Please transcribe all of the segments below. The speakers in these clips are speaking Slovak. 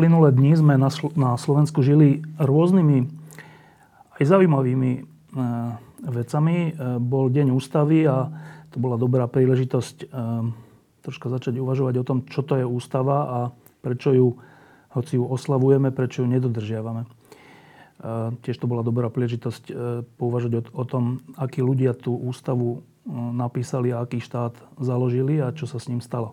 Uplynulé dni sme na, Sl- na Slovensku žili rôznymi aj zaujímavými e, vecami. E, bol deň ústavy a to bola dobrá príležitosť e, troška začať uvažovať o tom, čo to je ústava a prečo ju, hoci ju oslavujeme, prečo ju nedodržiavame. E, tiež to bola dobrá príležitosť e, pouvažovať o, o tom, akí ľudia tú ústavu napísali a aký štát založili a čo sa s ním stalo.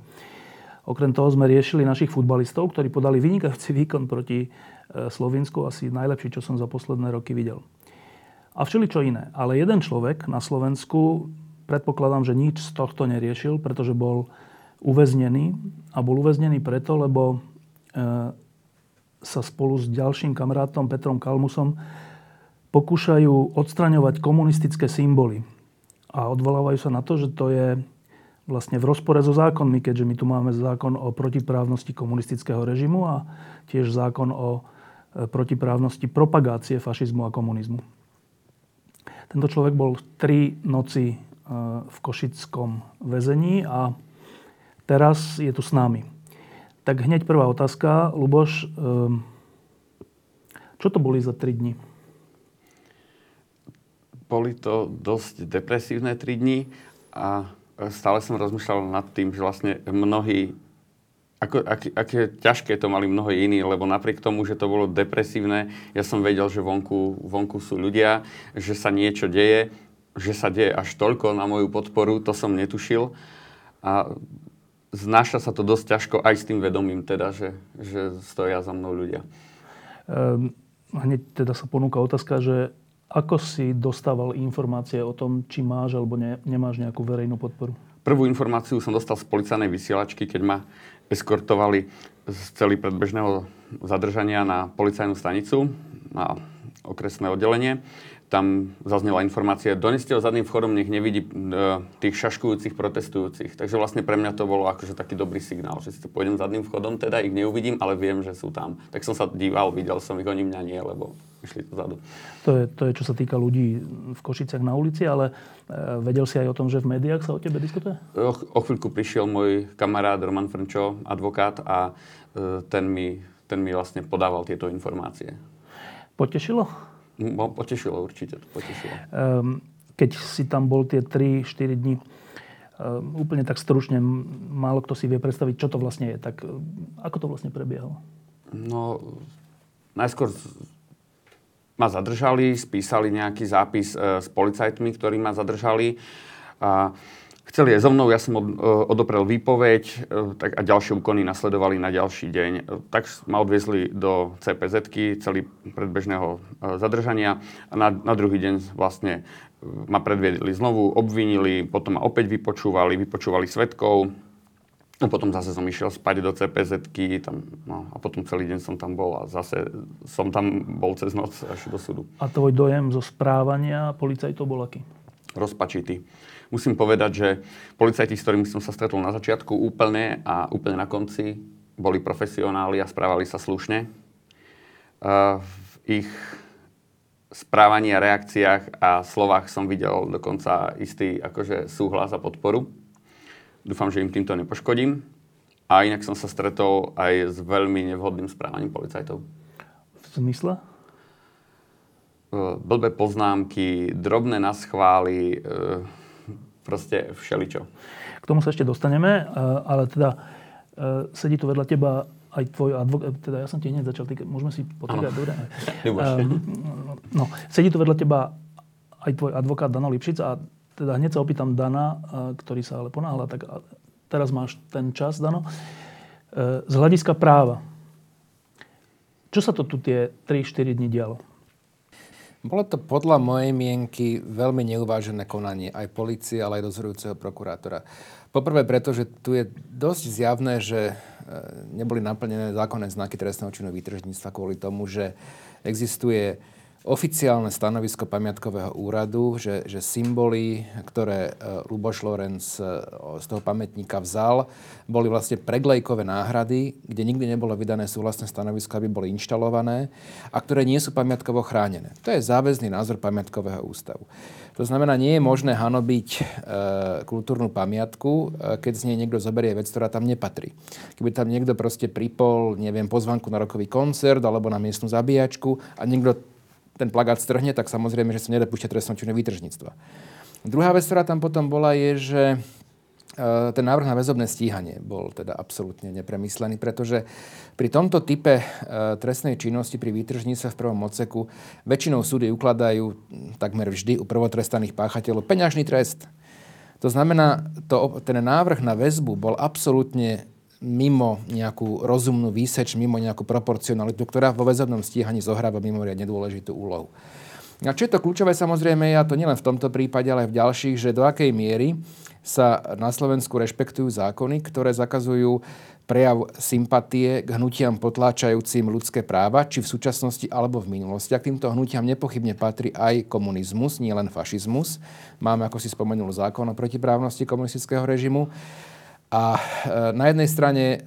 Okrem toho sme riešili našich futbalistov, ktorí podali vynikajúci výkon proti e, Slovensku, asi najlepší, čo som za posledné roky videl. A všeli čo iné. Ale jeden človek na Slovensku, predpokladám, že nič z tohto neriešil, pretože bol uväznený. A bol uväznený preto, lebo e, sa spolu s ďalším kamarátom Petrom Kalmusom pokúšajú odstraňovať komunistické symboly. A odvolávajú sa na to, že to je vlastne v rozpore so zákonmi, keďže my tu máme zákon o protiprávnosti komunistického režimu a tiež zákon o e, protiprávnosti propagácie fašizmu a komunizmu. Tento človek bol tri noci e, v Košickom väzení a teraz je tu s nami. Tak hneď prvá otázka. Luboš, e, čo to boli za tri dni? Boli to dosť depresívne tri dni a stále som rozmýšľal nad tým, že vlastne mnohí, ako, aké, aké ťažké to mali mnohí iní, lebo napriek tomu, že to bolo depresívne, ja som vedel, že vonku, vonku sú ľudia, že sa niečo deje, že sa deje až toľko na moju podporu, to som netušil. A znáša sa to dosť ťažko aj s tým vedomím, teda, že, že stoja za mnou ľudia. Um, hneď teda sa ponúka otázka, že ako si dostával informácie o tom, či máš alebo ne, nemáš nejakú verejnú podporu? Prvú informáciu som dostal z policajnej vysielačky, keď ma eskortovali z celý predbežného zadržania na policajnú stanicu, na okresné oddelenie tam zaznela informácia, doneste ho zadným vchodom, nech nevidí e, tých šaškujúcich protestujúcich. Takže vlastne pre mňa to bolo akože taký dobrý signál, že si pôjdem zadným vchodom, teda ich neuvidím, ale viem, že sú tam. Tak som sa díval, videl som ich, oni mňa nie, lebo išli tu zadu. To je, to je, čo sa týka ľudí v Košiciach na ulici, ale e, vedel si aj o tom, že v médiách sa o tebe diskutuje? O, o chvíľku prišiel môj kamarát Roman Frnčo, advokát, a e, ten, mi, ten mi vlastne podával tieto informácie. Potešilo? No, potešilo, určite to potešilo. Um, keď si tam bol tie 3-4 dní, um, úplne tak stručne, málo kto si vie predstaviť, čo to vlastne je. Tak ako to vlastne prebiehalo? No, najskôr ma zadržali, spísali nejaký zápis e, s policajtmi, ktorí ma zadržali. A Chceli je so mnou, ja som od, e, odoprel výpoveď e, tak a ďalšie úkony nasledovali na ďalší deň. E, tak ma odviezli do cpz celý predbežného zadržania a na, na druhý deň vlastne ma predviedli znovu, obvinili, potom ma opäť vypočúvali, vypočúvali svetkov, a potom zase som išiel spať do cpz tam, no, a potom celý deň som tam bol a zase som tam bol cez noc až do súdu. A tvoj dojem zo správania policajtov bol aký? Rozpačitý musím povedať, že policajti, s ktorými som sa stretol na začiatku úplne a úplne na konci, boli profesionáli a správali sa slušne. V ich správaní a reakciách a slovách som videl dokonca istý akože súhlas a podporu. Dúfam, že im týmto nepoškodím. A inak som sa stretol aj s veľmi nevhodným správaním policajtov. V zmysle? Blbé poznámky, drobné naschvály, proste všeličo. K tomu sa ešte dostaneme, ale teda e, sedí tu vedľa teba aj tvoj advokát, teda ja som ti hneď začal týkať, môžeme si potýkať, dobre? Um, no, sedí tu vedľa teba aj tvoj advokát Dano Lipšic a teda hneď sa opýtam Dana, e, ktorý sa ale ponáhľa, tak teraz máš ten čas, Dano. E, z hľadiska práva, čo sa to tu tie 3-4 dní dialo? Bolo to podľa mojej mienky veľmi neuvážené konanie aj policie, ale aj dozorujúceho prokurátora. Poprvé preto, že tu je dosť zjavné, že e, neboli naplnené zákonné znaky trestného činu výtržníctva kvôli tomu, že existuje oficiálne stanovisko pamiatkového úradu, že, že symboly, ktoré uh, Luboš Lorenz uh, z toho pamätníka vzal, boli vlastne preglejkové náhrady, kde nikdy nebolo vydané súhlasné stanovisko, aby boli inštalované a ktoré nie sú pamiatkovo chránené. To je záväzný názor pamiatkového ústavu. To znamená, nie je možné hanobiť e, kultúrnu pamiatku, e, keď z nej niekto zoberie vec, ktorá tam nepatrí. Keby tam niekto proste pripol, neviem, pozvanku na rokový koncert alebo na miestnu zabíjačku a niekto ten plagát strhne, tak samozrejme, že sa nedopúšťa trestnom činu výtržníctva. Druhá vec, ktorá tam potom bola, je, že e, ten návrh na väzobné stíhanie bol teda absolútne nepremyslený, pretože pri tomto type e, trestnej činnosti pri výtržníctve v prvom odseku väčšinou súdy ukladajú takmer vždy u prvotrestaných páchateľov peňažný trest. To znamená, to, ten návrh na väzbu bol absolútne mimo nejakú rozumnú výseč, mimo nejakú proporcionalitu, ktorá vo väzobnom stíhaní zohráva mimoriadne dôležitú úlohu. A čo je to kľúčové samozrejme, a to nielen v tomto prípade, ale aj v ďalších, že do akej miery sa na Slovensku rešpektujú zákony, ktoré zakazujú prejav sympatie k hnutiam potláčajúcim ľudské práva, či v súčasnosti alebo v minulosti. A k týmto hnutiam nepochybne patrí aj komunizmus, nie len fašizmus. Máme, ako si spomenul, zákon o protiprávnosti komunistického režimu. A e, na jednej strane e,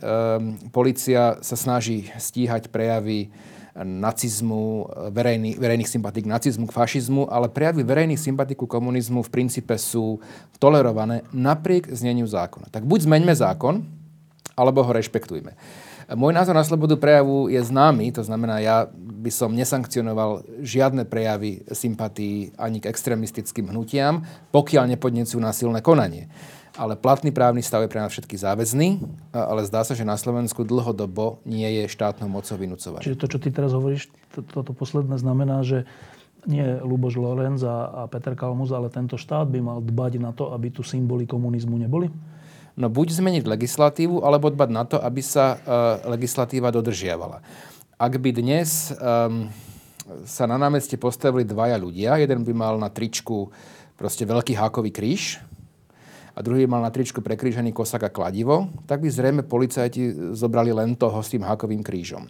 policia sa snaží stíhať prejavy nacizmu, verejný, verejných k nacizmu, k fašizmu, ale prejavy verejných sympatík ku komunizmu v princípe sú tolerované napriek zneniu zákona. Tak buď zmeňme zákon, alebo ho rešpektujme. Môj názor na slobodu prejavu je známy, to znamená, ja by som nesankcionoval žiadne prejavy sympatí ani k extrémistickým hnutiam, pokiaľ nepodnecujú násilné konanie ale platný právny stav je pre nás všetky záväzný, ale zdá sa, že na Slovensku dlhodobo nie je štátnou mocou vynúcovať. Čiže to, čo ty teraz hovoríš, to, toto posledné znamená, že nie Luboš Lorenz a, a Peter Kalmus, ale tento štát by mal dbať na to, aby tu symboly komunizmu neboli? No buď zmeniť legislatívu, alebo dbať na to, aby sa uh, legislatíva dodržiavala. Ak by dnes um, sa na námeste postavili dvaja ľudia, jeden by mal na tričku proste veľký hákový kríž, a druhý mal na tričku prekrížený kosak a kladivo, tak by zrejme policajti zobrali len toho s tým hákovým krížom.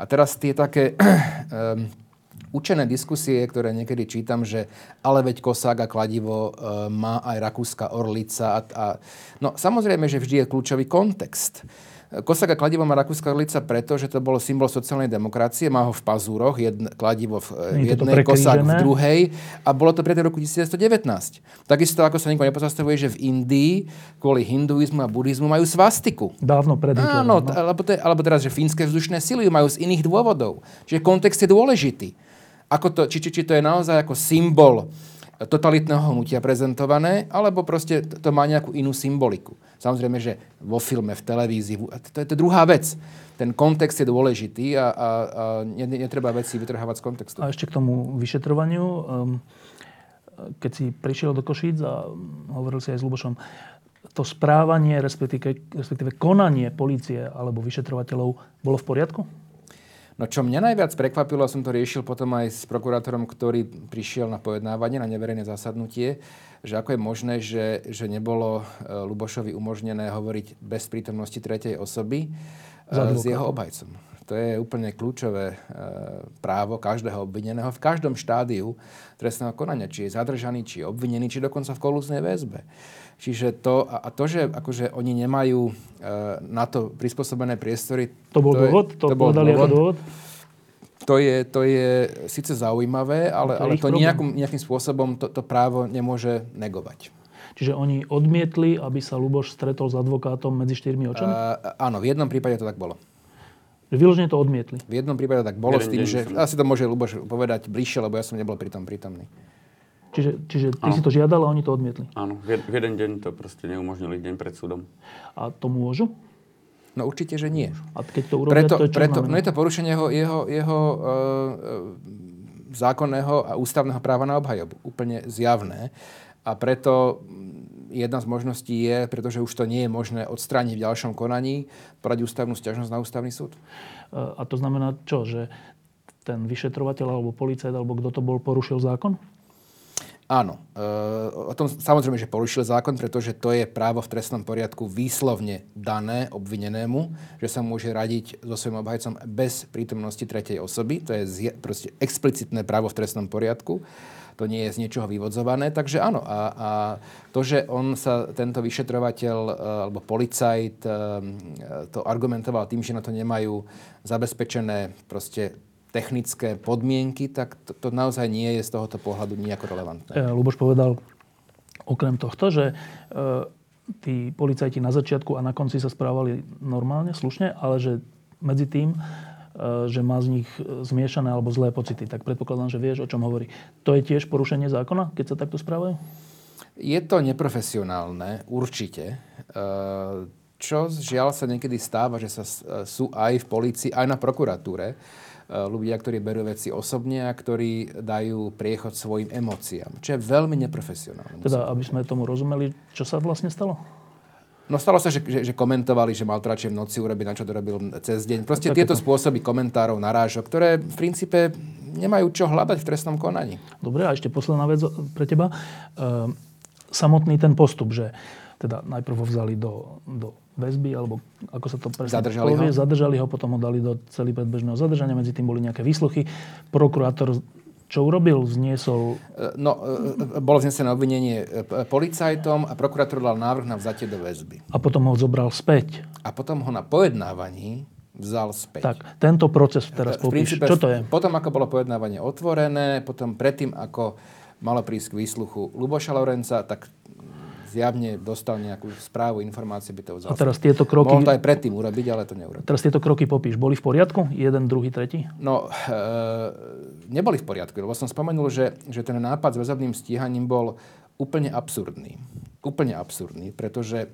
A teraz tie také um, učené diskusie, ktoré niekedy čítam, že ale veď kosák a kladivo e, má aj rakúska orlica. A, a, no samozrejme, že vždy je kľúčový kontext. Kosaka kladivo má Rakúska lica preto, že to bolo symbol sociálnej demokracie, má ho v pazúroch, jedn, kladivo v, v jednej, kosák v druhej a bolo to pred roku 1919. Takisto ako sa nikto nepozastavuje, že v Indii kvôli hinduizmu a buddhizmu majú svastiku. Dávno pred Áno, no. alebo, te, alebo teraz, že fínske vzdušné sily majú z iných dôvodov. Čiže kontext je dôležitý. Ako to, či, či, či to je naozaj ako symbol totalitného hnutia prezentované, alebo proste to má nejakú inú symboliku. Samozrejme, že vo filme, v televízii, to je to druhá vec. Ten kontext je dôležitý a, a, a netreba veci vytrhávať z kontextu. A ešte k tomu vyšetrovaniu. Ehm, keď si prišiel do Košíc a hovoril si aj s Lubošom, to správanie, respektíve, respektíve konanie policie alebo vyšetrovateľov bolo v poriadku? No čo mňa najviac prekvapilo, som to riešil potom aj s prokurátorom, ktorý prišiel na pojednávanie, na neverejné zasadnutie, že ako je možné, že, že nebolo e, Lubošovi umožnené hovoriť bez prítomnosti tretej osoby e, s jeho obhajcom. To je úplne kľúčové e, právo každého obvineného v každom štádiu trestného konania, či je zadržaný, či je obvinený, či dokonca v kolúznej väzbe. Čiže to, a to, že akože oni nemajú e, na to prispôsobené priestory... To bol to dôvod? Je, to, to bol dôvod. ako dôvod? To je, to je síce zaujímavé, ale, to, ale to nejakým, nejakým spôsobom to, to právo nemôže negovať. Čiže oni odmietli, aby sa Luboš stretol s advokátom medzi štyrmi očami? Uh, áno, v jednom prípade to tak bolo. Vyložene to odmietli. V jednom prípade tak bolo Jeden s tým, že som... asi to môže Luboš povedať bližšie, lebo ja som nebol pri tom prítomný. Čiže, čiže ty ano. si to žiadal a oni to odmietli? Áno, v jeden deň to proste neumožnili, deň pred súdom. A to môžu? No určite, že nie. A keď to urobia, preto, to je čo preto, No je to porušenie jeho, jeho, jeho uh, zákonného a ústavného práva na obhajobu. Úplne zjavné. A preto jedna z možností je, pretože už to nie je možné odstrániť v ďalšom konaní, podať ústavnú stiažnosť na ústavný súd. A to znamená čo? Že ten vyšetrovateľ alebo policajt, alebo kto to bol, porušil zákon? Áno. E, o tom samozrejme, že porušil zákon, pretože to je právo v trestnom poriadku výslovne dané obvinenému, že sa môže radiť so svojím obhajcom bez prítomnosti tretej osoby. To je zje, proste explicitné právo v trestnom poriadku. To nie je z niečoho vyvodzované. Takže áno. A, a to, že on sa, tento vyšetrovateľ e, alebo policajt e, to argumentoval tým, že na to nemajú zabezpečené proste technické podmienky, tak to, to naozaj nie je z tohoto pohľadu nejako relevantné. E, Luboš povedal okrem tohto, že e, tí policajti na začiatku a na konci sa správali normálne, slušne, ale že medzi tým, e, že má z nich zmiešané alebo zlé pocity. Tak predpokladám, že vieš, o čom hovorí. To je tiež porušenie zákona, keď sa takto správajú? Je to neprofesionálne, určite. Čo žiaľ sa niekedy stáva, že sa sú aj v polícii, aj na prokuratúre ľudia, ktorí berú veci osobne a ktorí dajú priechod svojim emóciám, čo je veľmi neprofesionálne. Teda, aby sme tomu rozumeli, čo sa vlastne stalo? No stalo sa, že, že, že komentovali, že mal to radšej v noci urobiť, na čo to robil cez deň. Proste Také tieto to... spôsoby komentárov, narážok, ktoré v princípe nemajú čo hľadať v trestnom konaní. Dobre, a ešte posledná vec pre teba. E, samotný ten postup, že teda najprv ho vzali do, do väzby, alebo ako sa to presne zadržali povie, ho? zadržali ho, potom ho dali do celý predbežného zadržania, medzi tým boli nejaké výsluchy. Prokurátor čo urobil? Zniesol... E, no, e, e, bolo znesené obvinenie policajtom a prokurátor dal návrh na vzatie do väzby. A potom ho zobral späť. A potom ho na pojednávaní vzal späť. Tak, tento proces teraz popíš. Čo to je? Potom, ako bolo pojednávanie otvorené, potom predtým, ako malo prísť k výsluchu Luboša Lorenca, tak zjavne dostal nejakú správu, informácie, by to vzal. A teraz tieto kroky... Mohol to aj predtým urobiť, ale to neurobil. Teraz tieto kroky popíš. Boli v poriadku? Jeden, druhý, tretí? No, e, neboli v poriadku, lebo som spomenul, že, že ten nápad s väzobným stíhaním bol úplne absurdný. Úplne absurdný, pretože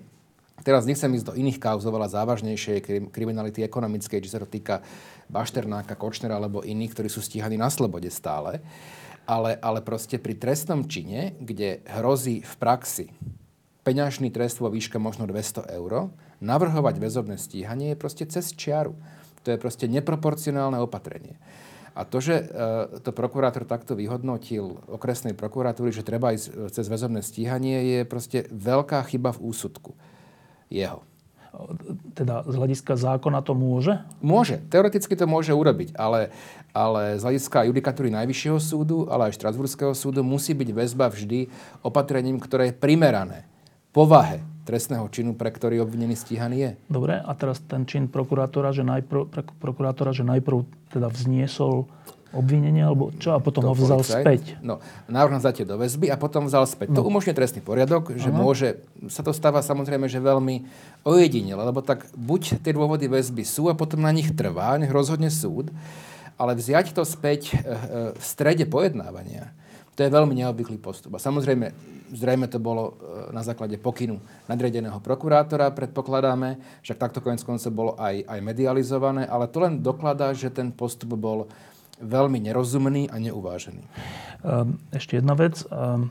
Teraz nechcem ísť do iných kauz, oveľa závažnejšej kriminality ekonomickej, či sa to týka Bašternáka, Kočnera alebo iných, ktorí sú stíhaní na slobode stále. Ale, ale proste pri trestnom čine, kde hrozí v praxi peňažný trest vo výške možno 200 eur, navrhovať väzobné stíhanie je proste cez čiaru. To je proste neproporcionálne opatrenie. A to, že e, to prokurátor takto vyhodnotil okresnej prokuratúry, že treba ísť e, cez väzobné stíhanie, je proste veľká chyba v úsudku jeho. Teda z hľadiska zákona to môže? Môže. Teoreticky to môže urobiť, ale, ale z hľadiska judikatúry Najvyššieho súdu, ale aj Štrasburského súdu musí byť väzba vždy opatrením, ktoré je primerané povahe trestného činu, pre ktorý obvinený stíhaný je. Dobre, a teraz ten čin prokurátora, že najprv, prokurátora, že najprv teda vzniesol obvinenie, alebo čo, a potom to ho vzal policajt. späť. No, návrh na vzatie do väzby a potom vzal späť. No. To umožňuje trestný poriadok, že Aha. môže, sa to stáva samozrejme, že veľmi ojedinele, lebo tak buď tie dôvody väzby sú a potom na nich trvá, nech rozhodne súd, ale vziať to späť eh, eh, v strede pojednávania, to je veľmi neobvyklý postup. A samozrejme, zrejme to bolo e, na základe pokynu nadriadeného prokurátora, predpokladáme, však takto konec koncov bolo aj, aj medializované, ale to len dokladá, že ten postup bol veľmi nerozumný a neuvážený. Ehm, ešte jedna vec. Ehm,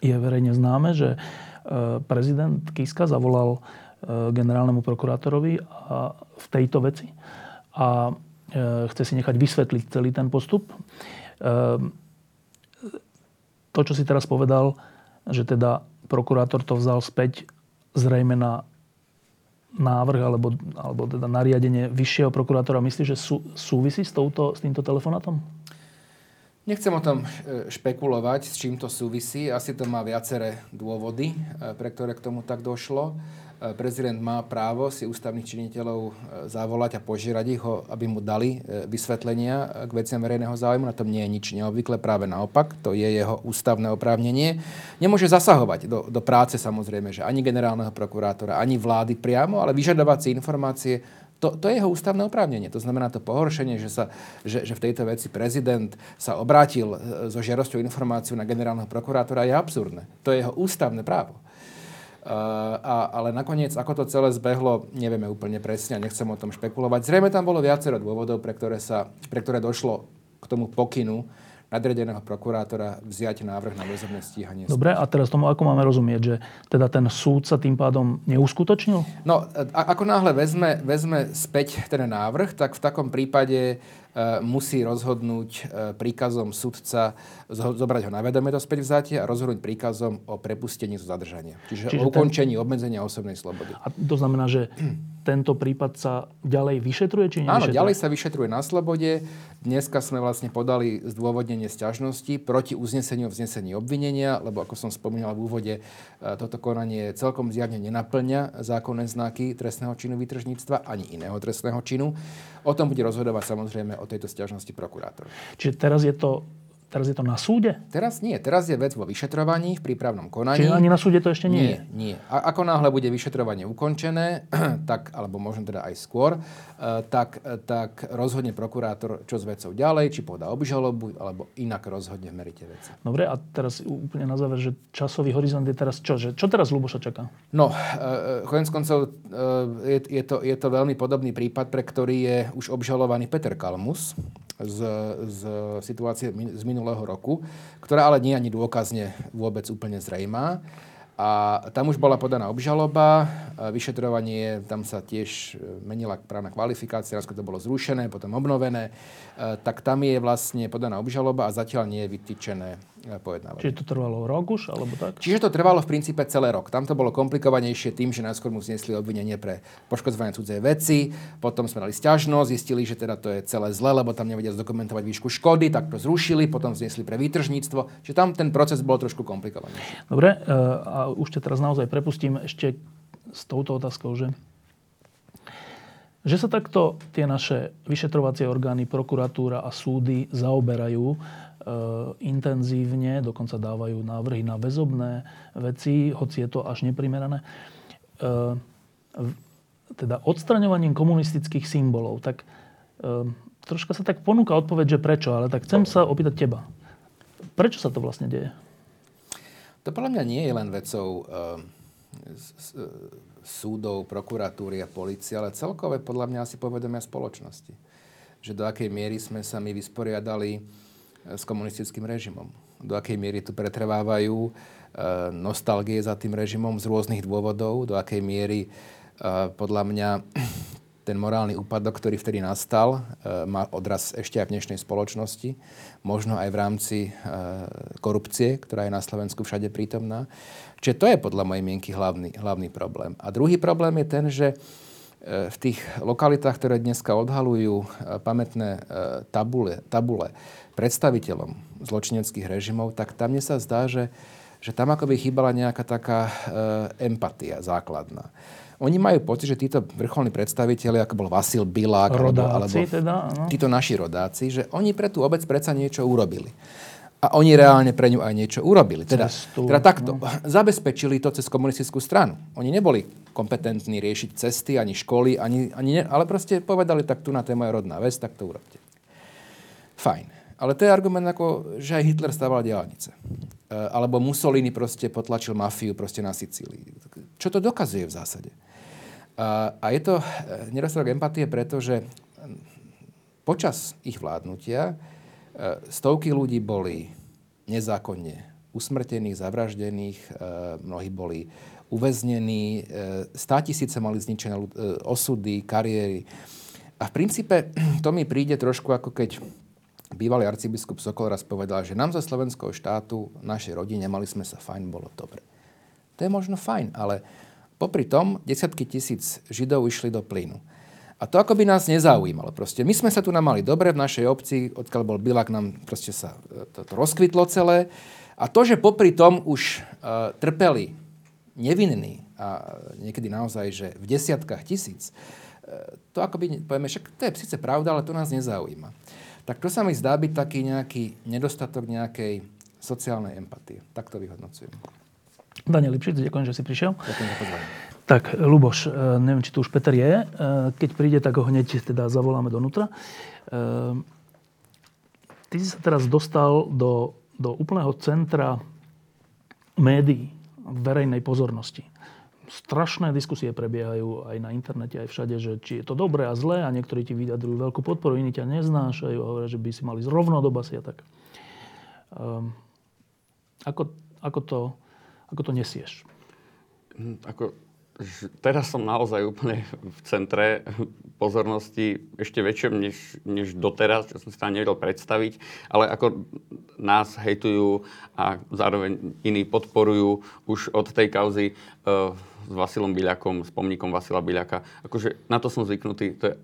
je verejne známe, že e, prezident Kiska zavolal e, generálnemu prokurátorovi v tejto veci a chce si nechať vysvetliť celý ten postup. To, čo si teraz povedal, že teda prokurátor to vzal späť zrejme na návrh alebo, alebo teda nariadenie vyššieho prokurátora. Myslíš, že sú, súvisí s, touto, s týmto telefonátom? Nechcem o tom e, špekulovať, s čím to súvisí. Asi to má viaceré dôvody, e, pre ktoré k tomu tak došlo. E, prezident má právo si ústavných činiteľov e, zavolať a požiadať ich, aby mu dali e, vysvetlenia k veciam verejného záujmu. Na tom nie je nič neobvyklé, práve naopak. To je jeho ústavné oprávnenie. Nemôže zasahovať do, do práce samozrejme, že ani generálneho prokurátora, ani vlády priamo, ale vyžadovať si informácie to, to je jeho ústavné oprávnenie. To znamená to pohoršenie, že, sa, že, že v tejto veci prezident sa obrátil so žiarosťou informáciu na generálneho prokurátora je absurdné. To je jeho ústavné právo. A, ale nakoniec, ako to celé zbehlo, nevieme úplne presne a nechcem o tom špekulovať. Zrejme tam bolo viacero dôvodov, pre ktoré, sa, pre ktoré došlo k tomu pokynu nadredeného prokurátora vziať návrh na väzobné stíhanie. Dobre, a teraz tomu ako máme rozumieť, že teda ten súd sa tým pádom neuskutočnil? No, a, ako náhle vezme, vezme späť ten návrh, tak v takom prípade musí rozhodnúť e, príkazom sudca, zobrať ho na vedomie do späť vzatie a rozhodnúť príkazom o prepustení zo zadržania. Čiže, Čiže o ukončení ten... obmedzenia osobnej slobody. A to znamená, že tento prípad sa ďalej vyšetruje, či nevyšetruje? Áno, ďalej sa vyšetruje na slobode. Dneska sme vlastne podali zdôvodnenie sťažnosti proti uzneseniu vznesení obvinenia, lebo ako som spomínal v úvode, e, toto konanie celkom zjavne nenaplňa zákonné znaky trestného činu výtržníctva ani iného trestného činu. O tom bude rozhodovať samozrejme o tejto sťažnosti prokurátor. Čiže teraz je to Teraz je to na súde? Teraz nie. Teraz je vec vo vyšetrovaní, v prípravnom konaní. Čiže ani na súde to ešte nie, nie je? Nie, A ako náhle bude vyšetrovanie ukončené, tak, alebo možno teda aj skôr, eh, tak, tak rozhodne prokurátor, čo s vecou ďalej, či podá obžalobu, alebo inak rozhodne v merite veci. Dobre, a teraz úplne na záver, že časový horizont je teraz čo? Že, čo teraz Luboša čaká? No, konec koncov je, je, to, je to veľmi podobný prípad, pre ktorý je už obžalovaný Peter Kalmus z, z situácie z minulého roku, ktorá ale nie ani dôkazne vôbec úplne zrejmá. A tam už bola podaná obžaloba, vyšetrovanie, tam sa tiež menila právna kvalifikácia, raz to bolo zrušené, potom obnovené, tak tam je vlastne podaná obžaloba a zatiaľ nie je vytýčené pojednávanie. Čiže to trvalo rok už, alebo tak? Čiže to trvalo v princípe celé rok. Tam to bolo komplikovanejšie tým, že najskôr mu znesli obvinenie pre poškodzovanie cudzej veci, potom sme dali stiažnosť, zistili, že teda to je celé zle, lebo tam nevedia zdokumentovať výšku škody, tak to zrušili, potom znesli pre výtržníctvo. Čiže tam ten proces bol trošku komplikovanejší. Dobre, e, a už ťa teraz naozaj prepustím ešte s touto otázkou, že že sa takto tie naše vyšetrovacie orgány, prokuratúra a súdy zaoberajú intenzívne, dokonca dávajú návrhy na väzobné veci, hoci je to až neprimerané. E, teda odstraňovaním komunistických symbolov. Tak e, troška sa tak ponúka odpoveď, že prečo, ale tak chcem sa opýtať teba. Prečo sa to vlastne deje? To podľa mňa nie je len vecou súdov, prokuratúry a policie, ale celkové podľa mňa asi povedomia spoločnosti. Že do akej miery sme sa my vysporiadali s komunistickým režimom. Do akej miery tu pretrvávajú e, nostalgie za tým režimom z rôznych dôvodov, do akej miery e, podľa mňa ten morálny úpadok, ktorý vtedy nastal, e, má odraz ešte aj v dnešnej spoločnosti, možno aj v rámci korupcie, ktorá je na Slovensku všade prítomná. Čiže to je podľa mojej mienky hlavný, hlavný problém. A druhý problém je ten, že v tých lokalitách, ktoré dneska odhalujú pamätné tabule, tabule predstaviteľom zločineckých režimov, tak tam mne sa zdá, že, že tam akoby chýbala nejaká taká e, empatia základná. Oni majú pocit, že títo vrcholní predstaviteľi, ako bol Vasil Bilák, rodáci, alebo, teda, no. títo naši rodáci, že oni pre tú obec predsa niečo urobili. A oni reálne pre ňu aj niečo urobili. Teda, Cestu, teda takto. No. Zabezpečili to cez komunistickú stranu. Oni neboli kompetentní riešiť cesty, ani školy, ani, ani ne, ale proste povedali, tak tu na téma je rodná vec, tak to urobte. Fajn. Ale to je argument ako, že aj Hitler stával diálnice. E, alebo Mussolini proste potlačil mafiu proste na Sicílii. Čo to dokazuje v zásade? A, a je to e, nedostatok empatie, pretože počas ich vládnutia e, stovky ľudí boli nezákonne usmrtených, zavraždených, mnohí boli uväznení, stá tisíce mali zničené osudy, kariéry. A v princípe to mi príde trošku ako keď bývalý arcibiskup Sokol raz povedal, že nám za slovenského štátu, našej rodine, mali sme sa fajn, bolo dobre. To je možno fajn, ale popri tom desiatky tisíc Židov išli do plynu. A to ako by nás nezaujímalo. Proste my sme sa tu mali dobre v našej obci, odkiaľ bol Bilak, nám proste sa e, to, rozkvitlo celé. A to, že popri tom už uh, trpeli nevinní a niekedy naozaj, že v desiatkách tisíc, uh, to ako by, povieme, však to je síce pravda, ale to nás nezaujíma tak to sa mi zdá byť taký nejaký nedostatok nejakej sociálnej empatie. Tak to vyhodnocujem. Daniel Lipšic, ďakujem, že si prišiel. Ďakujem za pozvanie. Tak, Luboš, e, neviem, či tu už Peter je. E, keď príde, tak ho hneď teda zavoláme donútra. E, ty si sa teraz dostal do, do úplného centra médií, verejnej pozornosti strašné diskusie prebiehajú aj na internete, aj všade, že či je to dobré a zlé a niektorí ti vyjadrujú veľkú podporu, iní ťa neznášajú a hovoria, že by si mali zrovno do basy a tak. Um, ako, ako, to, ako to nesieš? Hm, ako, teraz som naozaj úplne v centre pozornosti, ešte väčšom než, než doteraz, čo som si tam nevedel predstaviť, ale ako nás hejtujú a zároveň iní podporujú už od tej kauzy uh, s Vasilom Byľakom, s pomníkom Vasila Byľaka. Akože na to som zvyknutý. To je,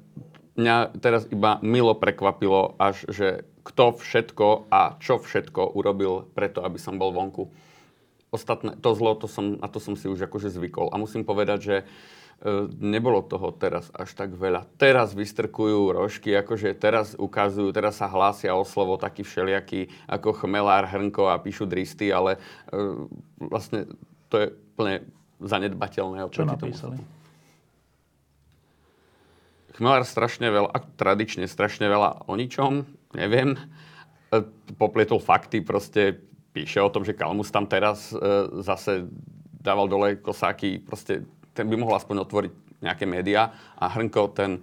mňa teraz iba milo prekvapilo, až že kto všetko a čo všetko urobil preto, aby som bol vonku ostatné, to zlo, to som, na to som si už akože zvykol. A musím povedať, že e, nebolo toho teraz až tak veľa. Teraz vystrkujú rožky, akože teraz ukazujú, teraz sa hlásia o slovo taký všelijaký ako chmelár, hrnko a píšu dristy, ale e, vlastne to je plne zanedbateľné. Čo napísali? Tomu. Chmelár strašne veľa, tradične strašne veľa o ničom, neviem. E, popletol fakty, proste píše o tom, že Kalmus tam teraz e, zase dával dole kosáky, proste ten by mohol aspoň otvoriť nejaké médiá a Hrnko ten,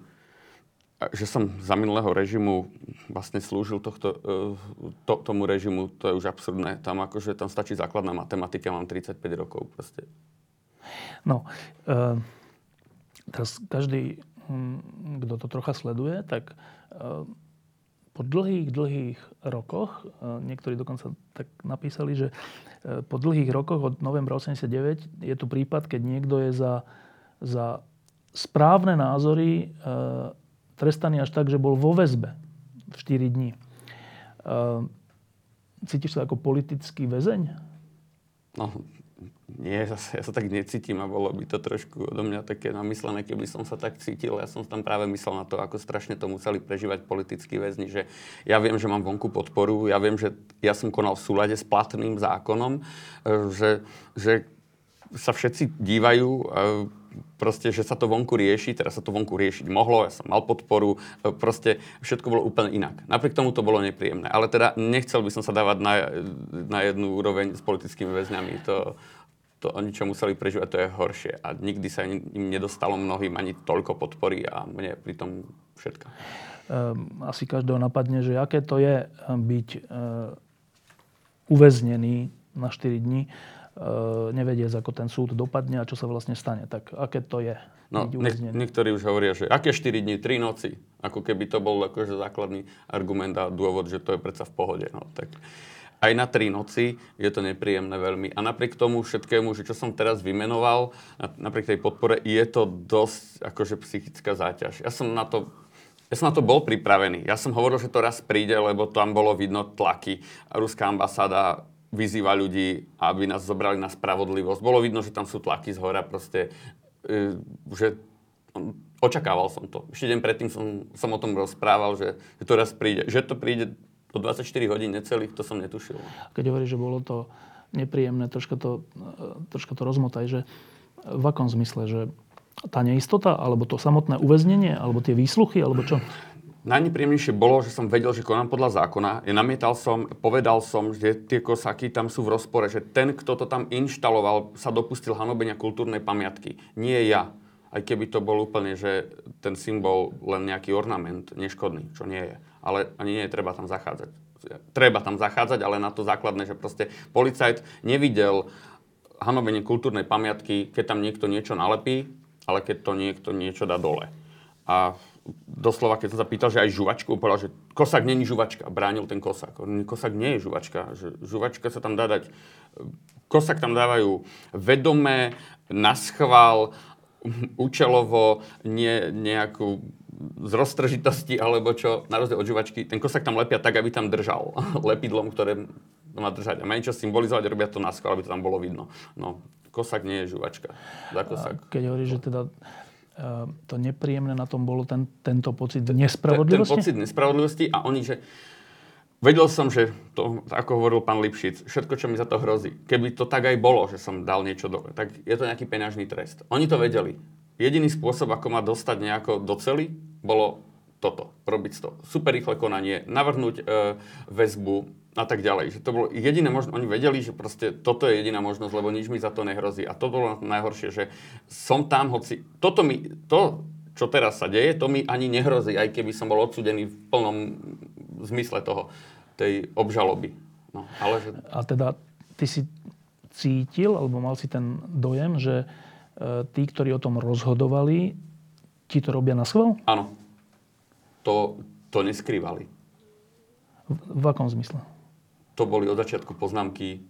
že som za minulého režimu vlastne slúžil tohto, e, to, tomu režimu, to je už absurdné. Tam akože tam stačí základná matematika, mám 35 rokov proste. No, e, teraz každý, hm, kto to trocha sleduje, tak e, po dlhých, dlhých rokoch, e, niektorí dokonca tak napísali, že e, po dlhých rokoch od novembra 89 je tu prípad, keď niekto je za, za správne názory e, trestaný až tak, že bol vo väzbe v 4 dní. Cítiš sa ako politický väzeň? No, nie, zase ja sa tak necítim a bolo by to trošku odo mňa také namyslené, keby som sa tak cítil. Ja som tam práve myslel na to, ako strašne to museli prežívať politickí väzni, že ja viem, že mám vonku podporu, ja viem, že ja som konal v súlade s platným zákonom, e, že, že sa všetci dívajú, e, proste, že sa to vonku rieši, teraz sa to vonku riešiť mohlo, ja som mal podporu, e, proste všetko bolo úplne inak. Napriek tomu to bolo nepríjemné. Ale teda nechcel by som sa dávať na, na jednu úroveň s politickými väzňami. To, to oni, čo museli prežívať, to je horšie. A nikdy sa im nedostalo mnohým ani toľko podpory a mne pri tom všetko. Ehm, asi každého napadne, že aké to je eh, byť uh, uväznený na 4 dní, nevediec, ako ten súd dopadne a čo sa vlastne stane. Tak aké to je no? Nie, niektorí už hovoria, že aké 4 dní, 3 noci. Ako keby to bol akože základný argument a dôvod, že to je predsa v pohode. No, tak aj na tri noci je to nepríjemné veľmi. A napriek tomu všetkému, že čo som teraz vymenoval, napriek tej podpore, je to dosť akože psychická záťaž. Ja som na to ja som na to bol pripravený. Ja som hovoril, že to raz príde, lebo tam bolo vidno tlaky. Ruská ambasáda vyzýva ľudí, aby nás zobrali na spravodlivosť. Bolo vidno, že tam sú tlaky z hora, proste, e, že očakával som to. Ešte deň predtým som, som o tom rozprával, že, že to raz príde. Že to príde po 24 hodín necelých, to som netušil. Keď hovoríš, že bolo to nepríjemné, troška to, troška to rozmotaj, že v akom zmysle, že tá neistota, alebo to samotné uväznenie, alebo tie výsluchy, alebo čo? Najnepríjemnejšie bolo, že som vedel, že konám podľa zákona. Ja namietal som, povedal som, že tie kosaky tam sú v rozpore, že ten, kto to tam inštaloval, sa dopustil hanobenia kultúrnej pamiatky. Nie ja. Aj keby to bol úplne, že ten symbol len nejaký ornament, neškodný, čo nie je ale ani nie je treba tam zachádzať. Treba tam zachádzať, ale na to základné, že proste policajt nevidel hanovenie kultúrnej pamiatky, keď tam niekto niečo nalepí, ale keď to niekto niečo dá dole. A doslova, keď som sa pýtal, že aj žuvačku, povedal, že kosak není žuvačka. Bránil ten kosak. Kosak nie je žuvačka. Žuvačka sa tam dá dať... Kosak tam dávajú vedomé, naschvál, účelovo, nie nejakú z roztržitosti alebo čo, na rozdiel od žuvačky, ten kosak tam lepia tak, aby tam držal lepidlom, ktoré má držať. A majú čo symbolizovať, robia to na skôr, aby to tam bolo vidno. No, kosak nie je žuvačka. Za kosak. A keď hovoríš, že teda uh, to nepríjemné na tom bolo ten, tento pocit nespravodlivosti? Ten, ten pocit nespravodlivosti a oni, že Vedel som, že to, ako hovoril pán Lipšic, všetko, čo mi za to hrozí, keby to tak aj bolo, že som dal niečo dole, tak je to nejaký peňažný trest. Oni to vedeli. Jediný spôsob, ako ma dostať nejako do cely, bolo toto, robiť to. Super rýchle konanie, navrhnúť e, väzbu a tak ďalej. Že to bolo jediné možnosť, oni vedeli, že proste toto je jediná možnosť, lebo nič mi za to nehrozí. A to bolo najhoršie, že som tam, hoci toto mi, to, čo teraz sa deje, to mi ani nehrozí, aj keby som bol odsudený v plnom zmysle toho, tej obžaloby. No, ale že... A teda ty si cítil, alebo mal si ten dojem, že tí, ktorí o tom rozhodovali, ti to robia na schvál? Áno. To, to neskrývali. V, v akom zmysle? To boli od začiatku poznámky.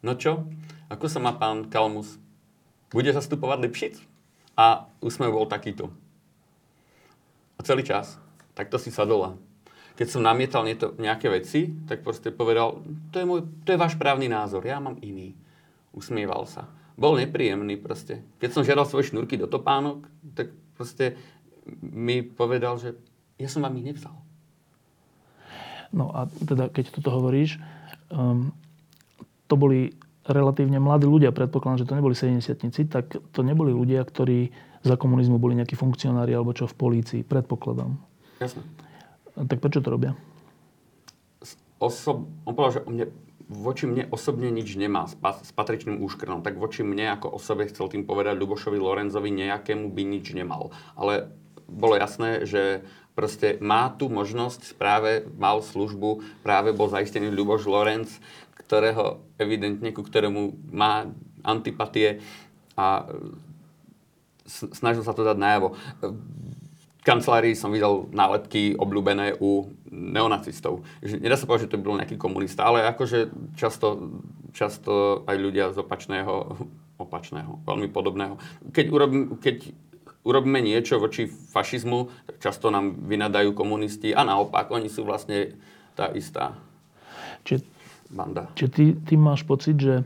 No čo? Ako sa má pán Kalmus? Bude zastupovať Lipšic? A úsmev bol takýto. A celý čas. Tak to si sadol keď som namietal nejaké veci, tak proste povedal, to je, môj, to je váš právny názor, ja mám iný. Usmieval sa. Bol nepríjemný proste. Keď som žiadal svoje šnúrky do topánok, tak proste mi povedal, že ja som vám ich nevzal. No a teda, keď toto hovoríš, um, to boli relatívne mladí ľudia, predpokladám, že to neboli 70 tak to neboli ľudia, ktorí za komunizmu boli nejakí funkcionári alebo čo v polícii, predpokladám. Jasne. Tak prečo to robia? Osob, on povedal, že mne, voči mne osobne nič nemá s, s patričným úškrnom, tak voči mne ako osobe chcel tým povedať Ľubošovi Lorenzovi nejakému by nič nemal. Ale bolo jasné, že proste má tu možnosť, práve mal službu, práve bol zaistený Ľuboš Lorenz, ktorého evidentne, ku ktorému má antipatie a snažil sa to dať najavo kancelárii som videl nálepky obľúbené u neonacistov. Nedá sa povedať, že to bol nejaký komunista, ale akože často, často aj ľudia z opačného, opačného, veľmi podobného. Keď, urobím, keď urobíme niečo voči fašizmu, tak často nám vynadajú komunisti a naopak, oni sú vlastne tá istá čiže, banda. Čiže ty, ty máš pocit, že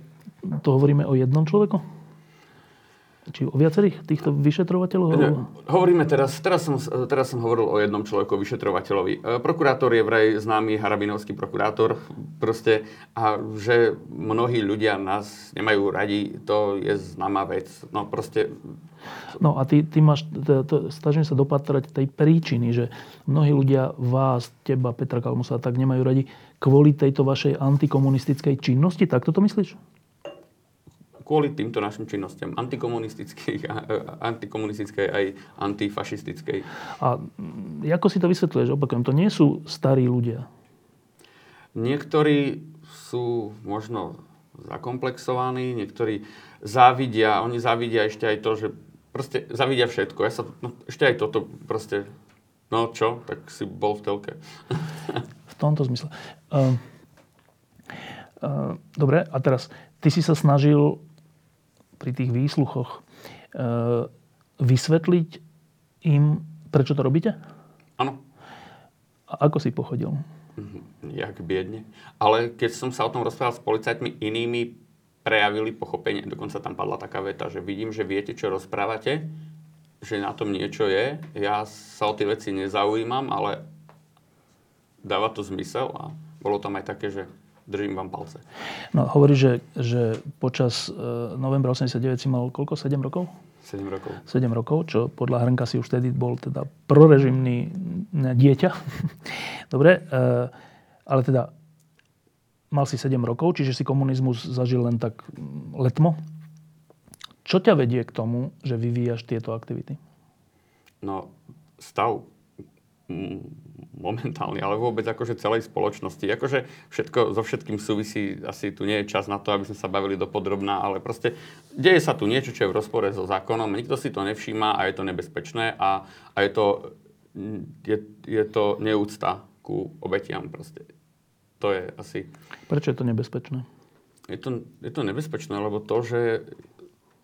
to hovoríme o jednom človeku? Či o viacerých týchto vyšetrovateľov? Ne, hovoríme teraz, teraz som, teraz som hovoril o jednom človeku, vyšetrovateľovi. Prokurátor je vraj známy harabinovský prokurátor. Proste, a že mnohí ľudia nás nemajú radi, to je známa vec. No proste... No a ty, ty máš, snažím sa dopatrať tej príčiny, že mnohí ľudia vás, teba, Petra Kalmusa tak nemajú radi kvôli tejto vašej antikomunistickej činnosti. Tak to myslíš? Kvôli týmto našim činnostiam, antikomunistickej, antikomunistickej aj antifašistickej. A ako si to vysvetľuješ? Opakujem, to nie sú starí ľudia. Niektorí sú možno zakomplexovaní, niektorí závidia, oni závidia ešte aj to, že proste závidia všetko. Ja sa, no, ešte aj toto proste, no čo, tak si bol v telke. v tomto zmysle. Uh, uh, dobre, a teraz, ty si sa snažil pri tých výsluchoch e, vysvetliť im, prečo to robíte? Áno. A ako si pochodil? Mhm, jak biedne. Ale keď som sa o tom rozprával s policajtmi inými, prejavili pochopenie. Dokonca tam padla taká veta, že vidím, že viete, čo rozprávate, že na tom niečo je. Ja sa o tie veci nezaujímam, ale dáva to zmysel a bolo tam aj také, že držím vám palce. No, hovorí, že, že počas uh, novembra 89 si mal koľko? 7 rokov? 7 rokov. 7 rokov, čo podľa Hrnka si už vtedy bol teda prorežimný dieťa. Dobre, uh, ale teda mal si 7 rokov, čiže si komunizmus zažil len tak mm, letmo. Čo ťa vedie k tomu, že vyvíjaš tieto aktivity? No, stav momentálny, ale vôbec akože celej spoločnosti. Akože všetko, so všetkým súvisí, asi tu nie je čas na to, aby sme sa bavili do podrobná, ale proste deje sa tu niečo, čo je v rozpore so zákonom, nikto si to nevšíma a je to nebezpečné a, a je, to, je, je to neúcta ku obetiam proste. To je asi... Prečo je to nebezpečné? Je to, je to nebezpečné, lebo to, že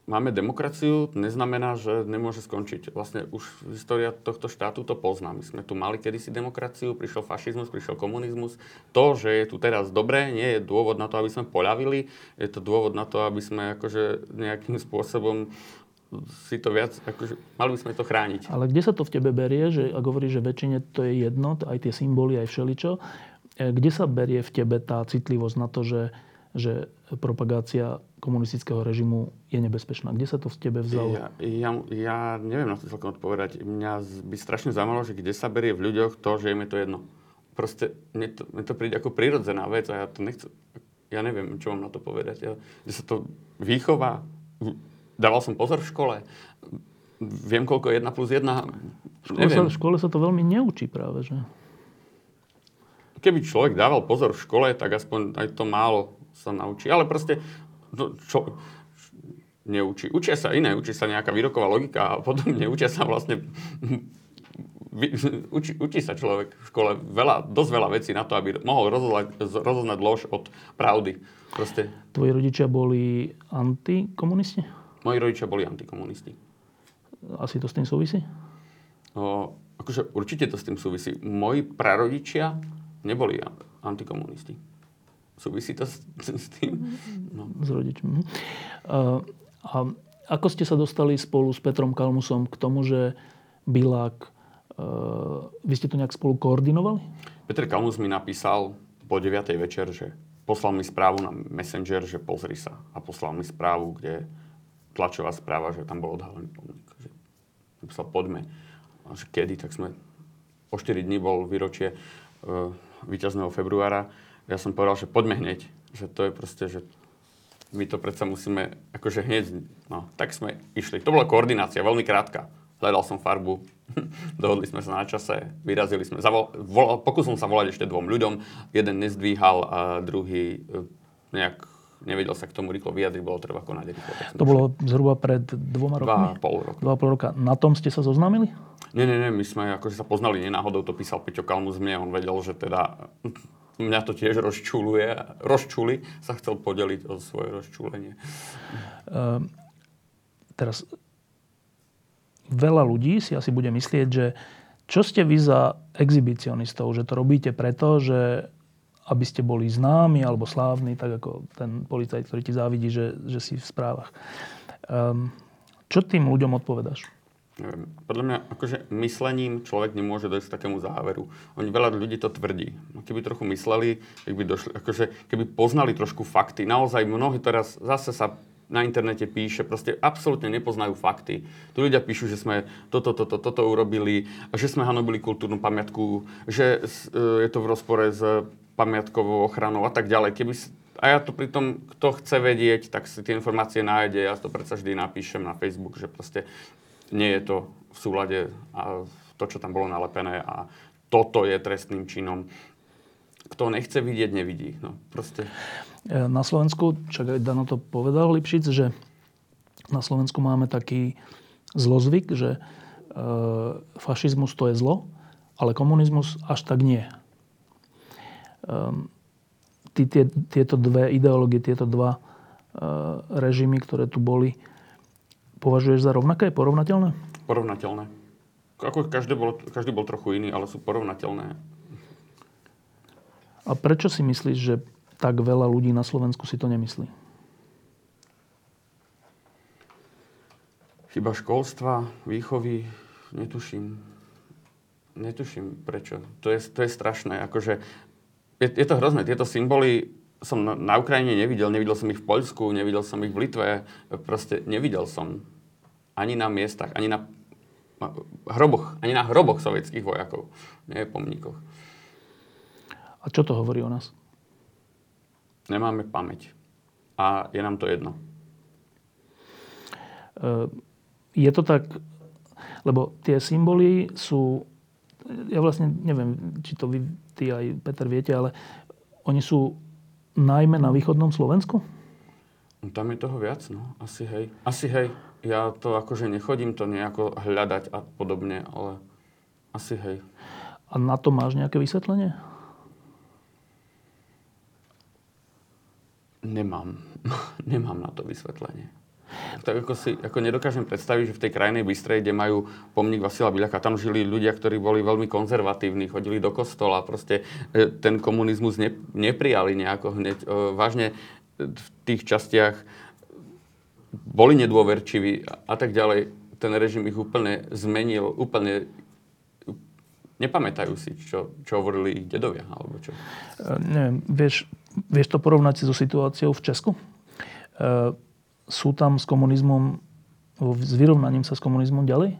máme demokraciu, neznamená, že nemôže skončiť. Vlastne už história tohto štátu to pozná. My sme tu mali kedysi demokraciu, prišiel fašizmus, prišiel komunizmus. To, že je tu teraz dobré, nie je dôvod na to, aby sme poľavili. Je to dôvod na to, aby sme akože nejakým spôsobom si to viac, akože, mali by sme to chrániť. Ale kde sa to v tebe berie, že ak hovoríš, že väčšine to je jedno, aj tie symboly, aj všeličo, e, kde sa berie v tebe tá citlivosť na to, že že propagácia komunistického režimu je nebezpečná. Kde sa to v tebe vzalo? Ja, ja, ja neviem na to celkom odpovedať. Mňa by strašne zaujímalo, že kde sa berie v ľuďoch to, že im je to jedno. Proste mne to, mne to príde ako prirodzená vec a ja to nechcem... Ja neviem, čo mám na to povedať. Ja, kde sa to výchova... Dával som pozor v škole. Viem, koľko je 1 plus 1. V škole, sa, v škole sa to veľmi neučí práve, že? Keby človek dával pozor v škole, tak aspoň aj to málo sa naučí. Ale proste, no, čo, neučí. Učia sa iné, učí sa nejaká výroková logika a potom neučia sa vlastne učí, učí sa človek v škole veľa, dosť veľa vecí na to, aby mohol rozoznať, rozoznať lož od pravdy. Proste. Tvoji rodičia boli antikomunisti? Moji rodičia boli antikomunisti. Asi to s tým súvisí? O, akože určite to s tým súvisí. Moji prarodičia neboli antikomunisti. Súvisí to s, s tým? No. S rodičmi. Uh, a ako ste sa dostali spolu s Petrom Kalmusom k tomu, že Bilák Uh, vy ste to nejak spolu koordinovali? Petr Kalmus mi napísal po 9. večer, že poslal mi správu na Messenger, že pozri sa. A poslal mi správu, kde tlačová správa, že tam bol odhalený pomník. Že napísal, poďme. A že kedy, tak sme... Po 4 dní bol výročie uh, víťazného februára. Ja som povedal, že poďme hneď. Že to je proste, že my to predsa musíme akože hneď... No, tak sme išli. To bola koordinácia, veľmi krátka hľadal som farbu, dohodli sme sa na čase, vyrazili sme. Zavol, vol, pokusil sa volať ešte dvom ľuďom, jeden nezdvíhal a druhý e, nejak nevedel sa k tomu rýchlo vyjadriť, bolo treba konať rýchlo. To bolo zhruba pred dvoma rokmi? Dva pol roka. Dva pol roka. Na tom ste sa zoznámili? Nie, nie, nie, my sme akože sa poznali nenáhodou, to písal Peťo Kalmus mne, on vedel, že teda mňa to tiež rozčuluje, rozčuli, sa chcel podeliť o svoje rozčulenie. Uh, teraz veľa ľudí si asi bude myslieť, že čo ste vy za exhibicionistov, že to robíte preto, že aby ste boli známi alebo slávni, tak ako ten policajt, ktorý ti závidí, že, že si v správach. Um, čo tým ľuďom odpovedáš? Neviem. Podľa mňa akože myslením človek nemôže dojsť k takému záveru. Oni veľa ľudí to tvrdí. No, keby trochu mysleli, keby, došli, akože, keby poznali trošku fakty. Naozaj mnohí teraz zase sa na internete píše, proste absolútne nepoznajú fakty. Tu ľudia píšu, že sme toto, toto, toto urobili, že sme hanobili kultúrnu pamiatku, že e, je to v rozpore s pamiatkovou ochranou a tak ďalej. Keby, a ja to pritom, kto chce vedieť, tak si tie informácie nájde. Ja to predsa vždy napíšem na Facebook, že proste nie je to v súlade a to, čo tam bolo nalepené a toto je trestným činom. Kto nechce vidieť, nevidí. No, proste. E, na Slovensku, čak aj Dano to povedal Lipšic, že na Slovensku máme taký zlozvyk, že e, fašizmus to je zlo, ale komunizmus až tak nie. E, ty, tie, tieto dve ideológie, tieto dva e, režimy, ktoré tu boli, považuješ za rovnaké, porovnateľné? Porovnateľné. Ako každý bol, každý bol trochu iný, ale sú porovnateľné. A prečo si myslíš, že tak veľa ľudí na Slovensku si to nemyslí. Chyba školstva, výchovy, netuším. Netuším prečo. To je, to je strašné. Akože, je, je to hrozné. Tieto symboly som na, na Ukrajine nevidel. Nevidel som ich v Poľsku, nevidel som ich v Litve. Proste nevidel som. Ani na miestach, ani na hroboch, ani na hroboch sovietských vojakov. Nie pomníkoch. A čo to hovorí o nás? Nemáme pamäť. A je nám to jedno. Eh, je to tak, lebo tie symboly sú, ja vlastne neviem, či to vy, ty aj Peter viete, ale oni sú najmä na východnom Slovensku? No, tam je toho viac, no. Asi hej. Asi hej. Ja to akože nechodím to nejako hľadať a podobne, ale asi hej. A na to máš nejaké vysvetlenie? Nemám. Nemám na to vysvetlenie. Tak ako si ako nedokážem predstaviť, že v tej krajnej Bystrej, kde majú pomník Vasila Biľaka, tam žili ľudia, ktorí boli veľmi konzervatívni, chodili do kostola, proste e, ten komunizmus ne, neprijali nejako hneď. E, vážne v tých častiach boli nedôverčiví a tak ďalej. Ten režim ich úplne zmenil, úplne nepamätajú si, čo, čo hovorili ich dedovia, alebo čo. E, neviem, vieš, Vieš to porovnať so situáciou v Česku? E, sú tam s komunizmom, s vyrovnaním sa s komunizmom ďalej?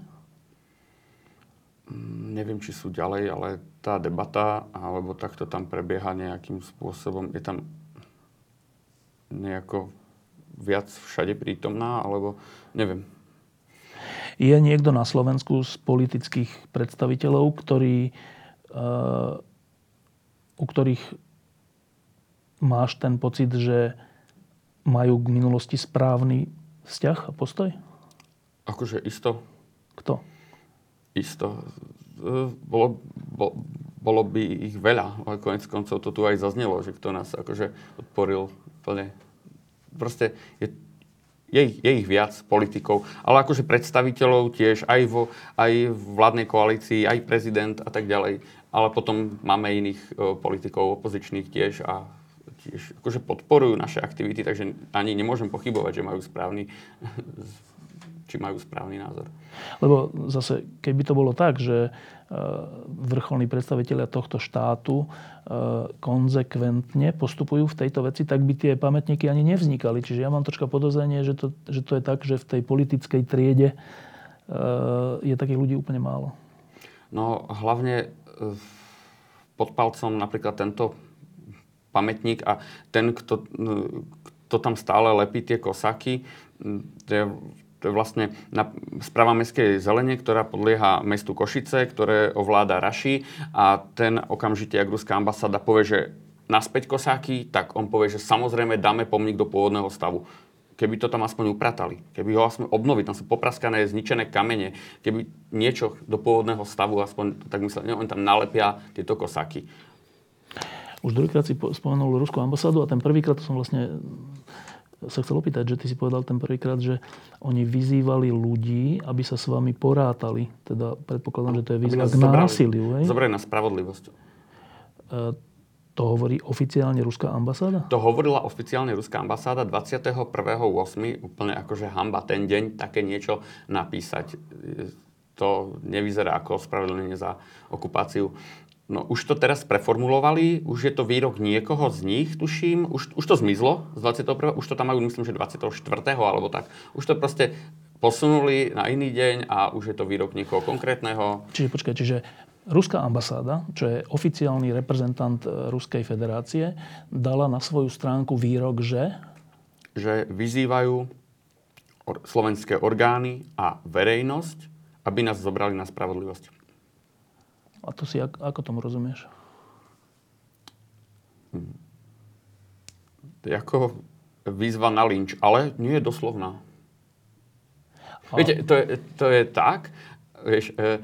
Neviem, či sú ďalej, ale tá debata, alebo takto tam prebieha nejakým spôsobom, je tam nejako viac všade prítomná, alebo neviem. Je niekto na Slovensku z politických predstaviteľov, ktorí, uh, u ktorých máš ten pocit, že majú k minulosti správny vzťah a postoj? Akože isto. Kto? Isto. E, bolo, bo, bolo by ich veľa, ale konec koncov to tu aj zaznelo, že kto nás akože podporil plne. Proste je, je, ich, je ich viac politikov, ale akože predstaviteľov tiež aj, vo, aj v vládnej koalícii, aj prezident a tak ďalej. Ale potom máme iných o, politikov opozičných tiež a tiež akože podporujú naše aktivity, takže ani nemôžem pochybovať, že majú správny, či majú správny názor. Lebo zase, keby to bolo tak, že e, vrcholní predstavitelia tohto štátu e, konzekventne postupujú v tejto veci, tak by tie pamätníky ani nevznikali. Čiže ja mám troška podozrenie, že to, že to je tak, že v tej politickej triede e, je takých ľudí úplne málo. No hlavne pod palcom napríklad tento pamätník a ten, kto, kto tam stále lepí tie kosaky, to je, to je vlastne na, správa Mestskej zelenie, ktorá podlieha mestu Košice, ktoré ovláda Raši a ten okamžite, ak ruská ambasáda povie, že naspäť kosáky, tak on povie, že samozrejme dáme pomník do pôvodného stavu keby to tam aspoň upratali, keby ho aspoň obnovili, tam sú popraskané, zničené kamene, keby niečo do pôvodného stavu aspoň, tak myslím, oni tam nalepia tieto kosaky. Už druhýkrát si spomenul ruskú ambasádu a ten prvýkrát to som vlastne sa chcel opýtať, že ty si povedal ten prvýkrát, že oni vyzývali ľudí, aby sa s vami porátali. Teda predpokladám, že to je výzva k násiliu. Zobrali na spravodlivosť. E, to hovorí oficiálne ruská ambasáda? To hovorila oficiálne ruská ambasáda 21.8. Úplne akože hamba ten deň také niečo napísať. To nevyzerá ako ospravedlnenie za okupáciu. No už to teraz preformulovali, už je to výrok niekoho z nich, tuším, už, už to zmizlo z 21. Už to tam majú, myslím, že 24. alebo tak. Už to proste posunuli na iný deň a už je to výrok niekoho konkrétneho. Čiže počkaj, čiže Ruská ambasáda, čo je oficiálny reprezentant e, Ruskej federácie, dala na svoju stránku výrok, že... Že vyzývajú slovenské orgány a verejnosť, aby nás zobrali na spravodlivosť. A to si, ako tomu rozumieš? Ako výzva na lynč, ale nie je doslovná. A... Viete, to je, to je tak, vieš, e,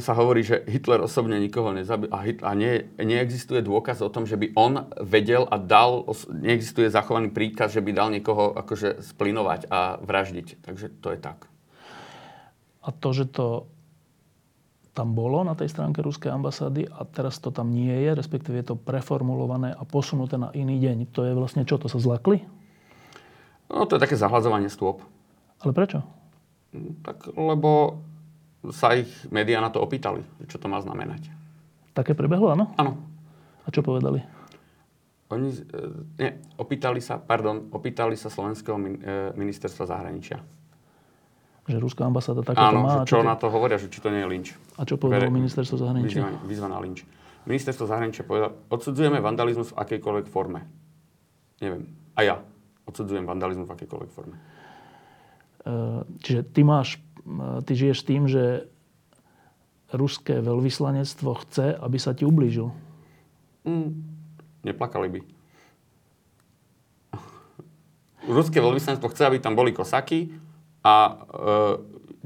sa hovorí, že Hitler osobne nikoho nezabil a, Hitler, a nie, neexistuje dôkaz o tom, že by on vedel a dal, neexistuje zachovaný príkaz, že by dal niekoho akože splinovať a vraždiť. Takže to je tak. A to, že to tam bolo na tej stránke ruskej ambasády a teraz to tam nie je, respektíve je to preformulované a posunuté na iný deň. To je vlastne čo? To sa zlakli? No to je také zahladzovanie stôp. Ale prečo? Tak lebo sa ich médiá na to opýtali, čo to má znamenať. Také prebehlo, áno? Áno. A čo povedali? Oni, e, nie, opýtali sa, pardon, opýtali sa Slovenského e, ministerstva zahraničia že ruská ambasáda takéto Áno, má. čo, čo na to hovoria, že či to nie je lynč. A čo povedalo ministerstvo zahraničia? Výzva na lynč. Ministerstvo zahraničia povedalo, odsudzujeme vandalizmus v akejkoľvek forme. Neviem. A ja odsudzujem vandalizmus v akejkoľvek forme. Uh, čiže ty máš, ty žiješ tým, že ruské veľvyslanectvo chce, aby sa ti ublížil. Mm, neplakali by. Ruské veľvyslanectvo chce, aby tam boli kosaky, a e,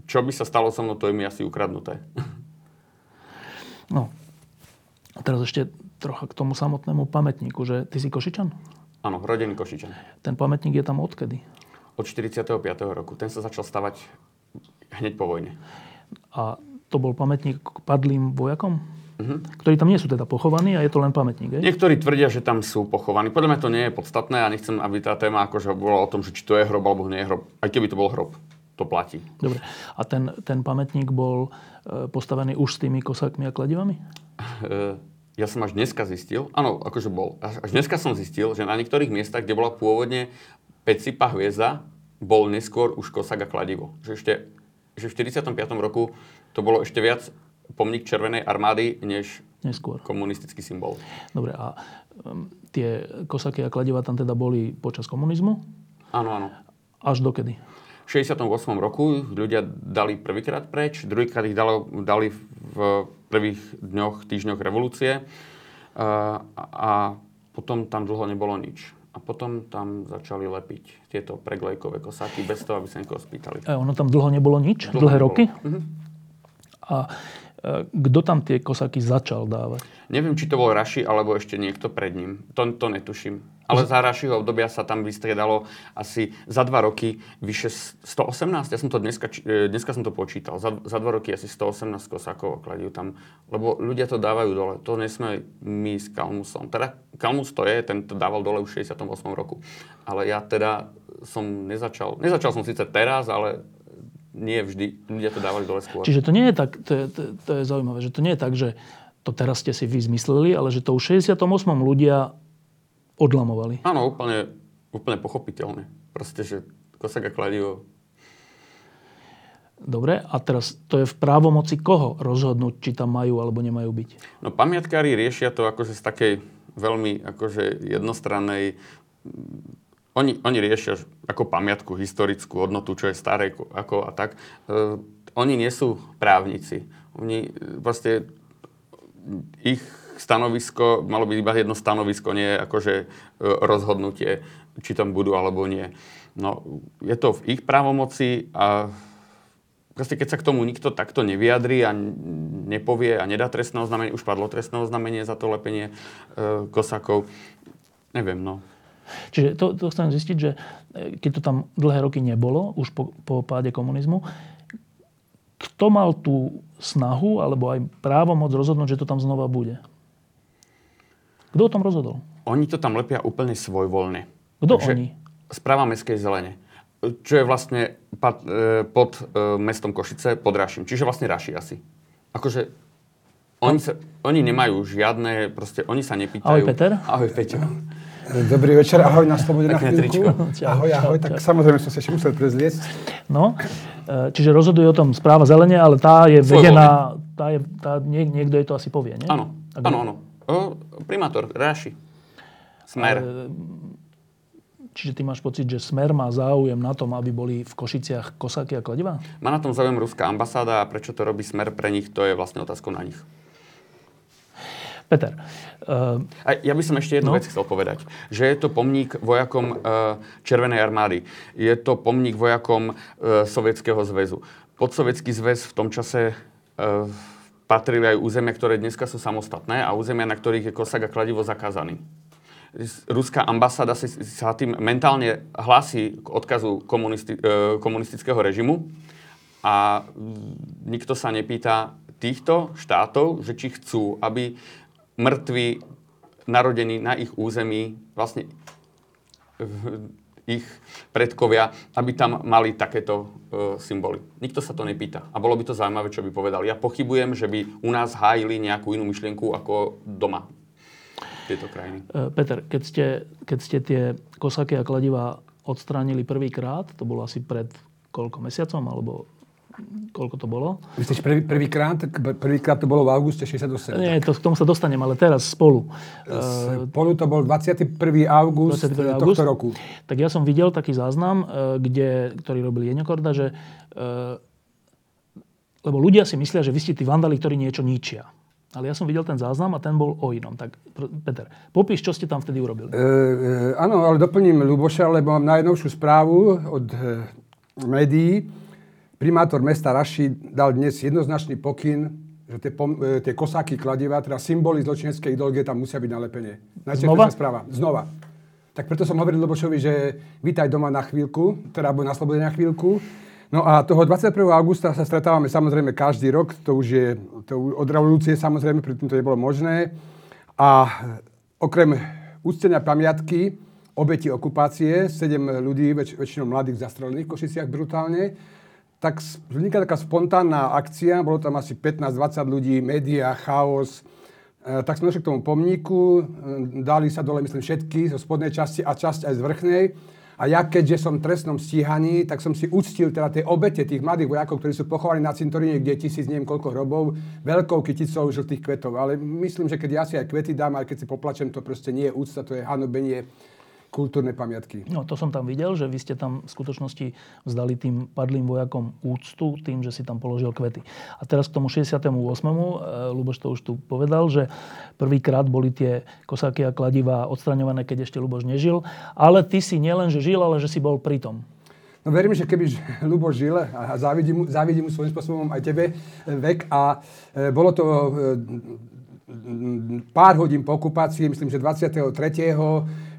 čo by sa stalo so mnou, to je mi asi ukradnuté. No. A teraz ešte trocha k tomu samotnému pamätníku, že ty si Košičan? Áno, rodený Košičan. Ten pamätník je tam odkedy? Od 45. roku. Ten sa začal stavať hneď po vojne. A to bol pamätník k padlým vojakom? Uh-huh. Ktorí tam nie sú teda pochovaní a je to len pamätník, je? Niektorí tvrdia, že tam sú pochovaní. Podľa mňa to nie je podstatné a nechcem, aby tá téma akože bola o tom, že či to je hrob alebo nie je hrob. Aj keby to bol hrob, to platí. Dobre. A ten, ten pamätník bol e, postavený už s tými kosákmi a kladivami? E, ja som až dneska zistil, áno, akože bol. Až dneska som zistil, že na niektorých miestach, kde bola pôvodne pecipa hviezda, bol neskôr už kosak a kladivo. Že ešte že v 45. roku to bolo ešte viac pomník Červenej armády, než Neskôr. komunistický symbol. Dobre, a um, tie kosaky a kladiva tam teda boli počas komunizmu? Áno, áno. Až dokedy? V 68. roku ľudia dali prvýkrát preč, druhýkrát ich dalo, dali v prvých dňoch, týždňoch revolúcie a, a potom tam dlho nebolo nič. a potom tam začali lepiť tieto preglejkové kosáky bez toho, aby sa niekoho spýtali. A ono tam dlho nebolo nič? Dlhé roky? Mhm. A e, kto tam tie kosaky začal dávať? Neviem, či to bol Raši, alebo ešte niekto pred ním. To, to netuším. Ale za Rašiho obdobia sa tam vystriedalo asi za dva roky vyše 118. Ja som to dneska, e, dneska som to počítal. Za, za dva roky asi 118 kosákov kladú tam. Lebo ľudia to dávajú dole. To nesme my s Kalmusom. Teda Kalmus to je, ten to dával dole už v 68 roku. Ale ja teda som nezačal. Nezačal som síce teraz, ale nie vždy. Ľudia to dávali dole skôr. Čiže to nie je tak, to je, to, to je zaujímavé, že to nie je tak, že to teraz ste si vy zmysleli, ale že to už v 68. ľudia odlamovali. Áno, úplne, úplne pochopiteľne. Proste, že kosak a kladivo Dobre, a teraz to je v právomoci koho rozhodnúť, či tam majú alebo nemajú byť? No pamiatkári riešia to akože z takej veľmi akože jednostrannej... mm, Oni, oni riešia ako pamiatku historickú hodnotu, čo je staré ko- ako a tak. E, oni nie sú právnici. Oni e, proste ich stanovisko, malo byť iba jedno stanovisko, nie akože e, rozhodnutie, či tam budú alebo nie. No, je to v ich právomoci a proste keď sa k tomu nikto takto nevyjadrí a nepovie a nedá trestné oznámenie, už padlo trestné oznámenie za to lepenie e, kosakov, neviem, no. Čiže to, to chcem zistiť, že e, keď to tam dlhé roky nebolo, už po, po páde komunizmu, kto mal tú snahu alebo aj právomoc rozhodnúť, že to tam znova bude? Kto o tom rozhodol? Oni to tam lepia úplne svojvoľne. Kto oni? Správa Mestskej zelene. Čo je vlastne e, pod e, mestom Košice, pod Raším. Čiže vlastne Raši asi. Akože oni, sa, oni nemajú žiadne, proste oni sa nepýtajú. Ahoj, Peter. Ahoj Peťo. Dobrý večer, ahoj na Slobode na chvíľku. Ahoj, ahoj, čau. tak samozrejme som sa ešte musel prezliecť. No, e, čiže rozhoduje o tom správa zelenie, ale tá je Svojvoľne. vedená, tá je, tá, nie, niekto jej to asi povie, nie? Áno, áno, áno. Primátor Raši. Smer. Čiže ty máš pocit, že Smer má záujem na tom, aby boli v Košiciach kosáky a kladiva? Má na tom záujem ruská ambasáda a prečo to robí Smer pre nich, to je vlastne otázkou na nich. Peter, uh, A ja by som ešte jednu No. vec chcel povedať. Že je to pomník vojakom e, Červenej armády. Je to pomník vojakom e, Sovietskeho zväzu. Podsovietský zväz v tom čase e, patrili aj územia, ktoré dneska sú samostatné a územia, na ktorých je kosak a kladivo zakázaný. Ruská ambasáda si, sa tým mentálne hlási k odkazu komunisti, komunistického režimu a nikto sa nepýta týchto štátov, že či chcú, aby mŕtvi narodení na ich území, vlastne ich predkovia, aby tam mali takéto e, symboly. Nikto sa to nepýta. A bolo by to zaujímavé, čo by povedali. Ja pochybujem, že by u nás hájili nejakú inú myšlienku ako doma tieto krajiny. e, Peter, keď ste, keď ste tie kosáky a kladiva odstránili prvýkrát, to bolo asi pred koľko mesiacom, alebo koľko to bolo? Myslíš prvý, prvýkrát? Prvýkrát to bolo v auguste 68. Nie, to, k tomu sa dostanem, ale teraz spolu. Spolu to bol 21. august 21. tohto august. roku. Tak ja som videl taký záznam, e, kde, ktorý robil Jeňo Korda, že e, lebo ľudia si myslia, že vy ste tí vandali, ktorí niečo ničia. Ale ja som videl ten záznam a ten bol o inom. Tak Peter, popíš, čo ste tam vtedy urobili. E, e, áno, ale doplním Luboša, lebo mám najnovšiu správu od e, médií. Primátor mesta Raši dal dnes jednoznačný pokyn, že tie, pom, e, tie kosáky kladiva, teda symboly zločineckej ideológie tam musia byť nalepené. Znova? Správa. Znova. Tak preto som hovoril Lubošovi, že vítaj doma na chvíľku, teda na slobode na chvíľku. No a toho 21. augusta sa stretávame samozrejme každý rok, to už je to od revolúcie samozrejme, predtým to nebolo možné. A okrem úctenia pamiatky obeti okupácie, sedem ľudí, väč- väčšinou mladých zastrelených v Košiciach brutálne, tak vznikla taká spontánna akcia, bolo tam asi 15-20 ľudí, média, chaos. E, tak sme došli k tomu pomníku, e, dali sa dole, myslím, všetky zo spodnej časti a časť aj z vrchnej. A ja, keďže som v trestnom stíhaní, tak som si uctil teda tie obete tých mladých vojakov, ktorí sú pochovaní na cintoríne, kde je tisíc, neviem koľko hrobov, veľkou kyticou žltých kvetov. Ale myslím, že keď ja si aj kvety dám, aj keď si poplačem, to proste nie je úcta, to je hanobenie kultúrne pamiatky. No to som tam videl, že vy ste tam v skutočnosti vzdali tým padlým vojakom úctu tým, že si tam položil kvety. A teraz k tomu 68. Luboš to už tu povedal, že prvýkrát boli tie kosáky a kladiva odstraňované, keď ešte Luboš nežil. Ale ty si nielen, že žil, ale že si bol pritom. No verím, že keby Lubo žil a závidím závidím mu svojím spôsobom aj tebe vek a e, bolo to e, pár hodín po okupácii, myslím, že 23.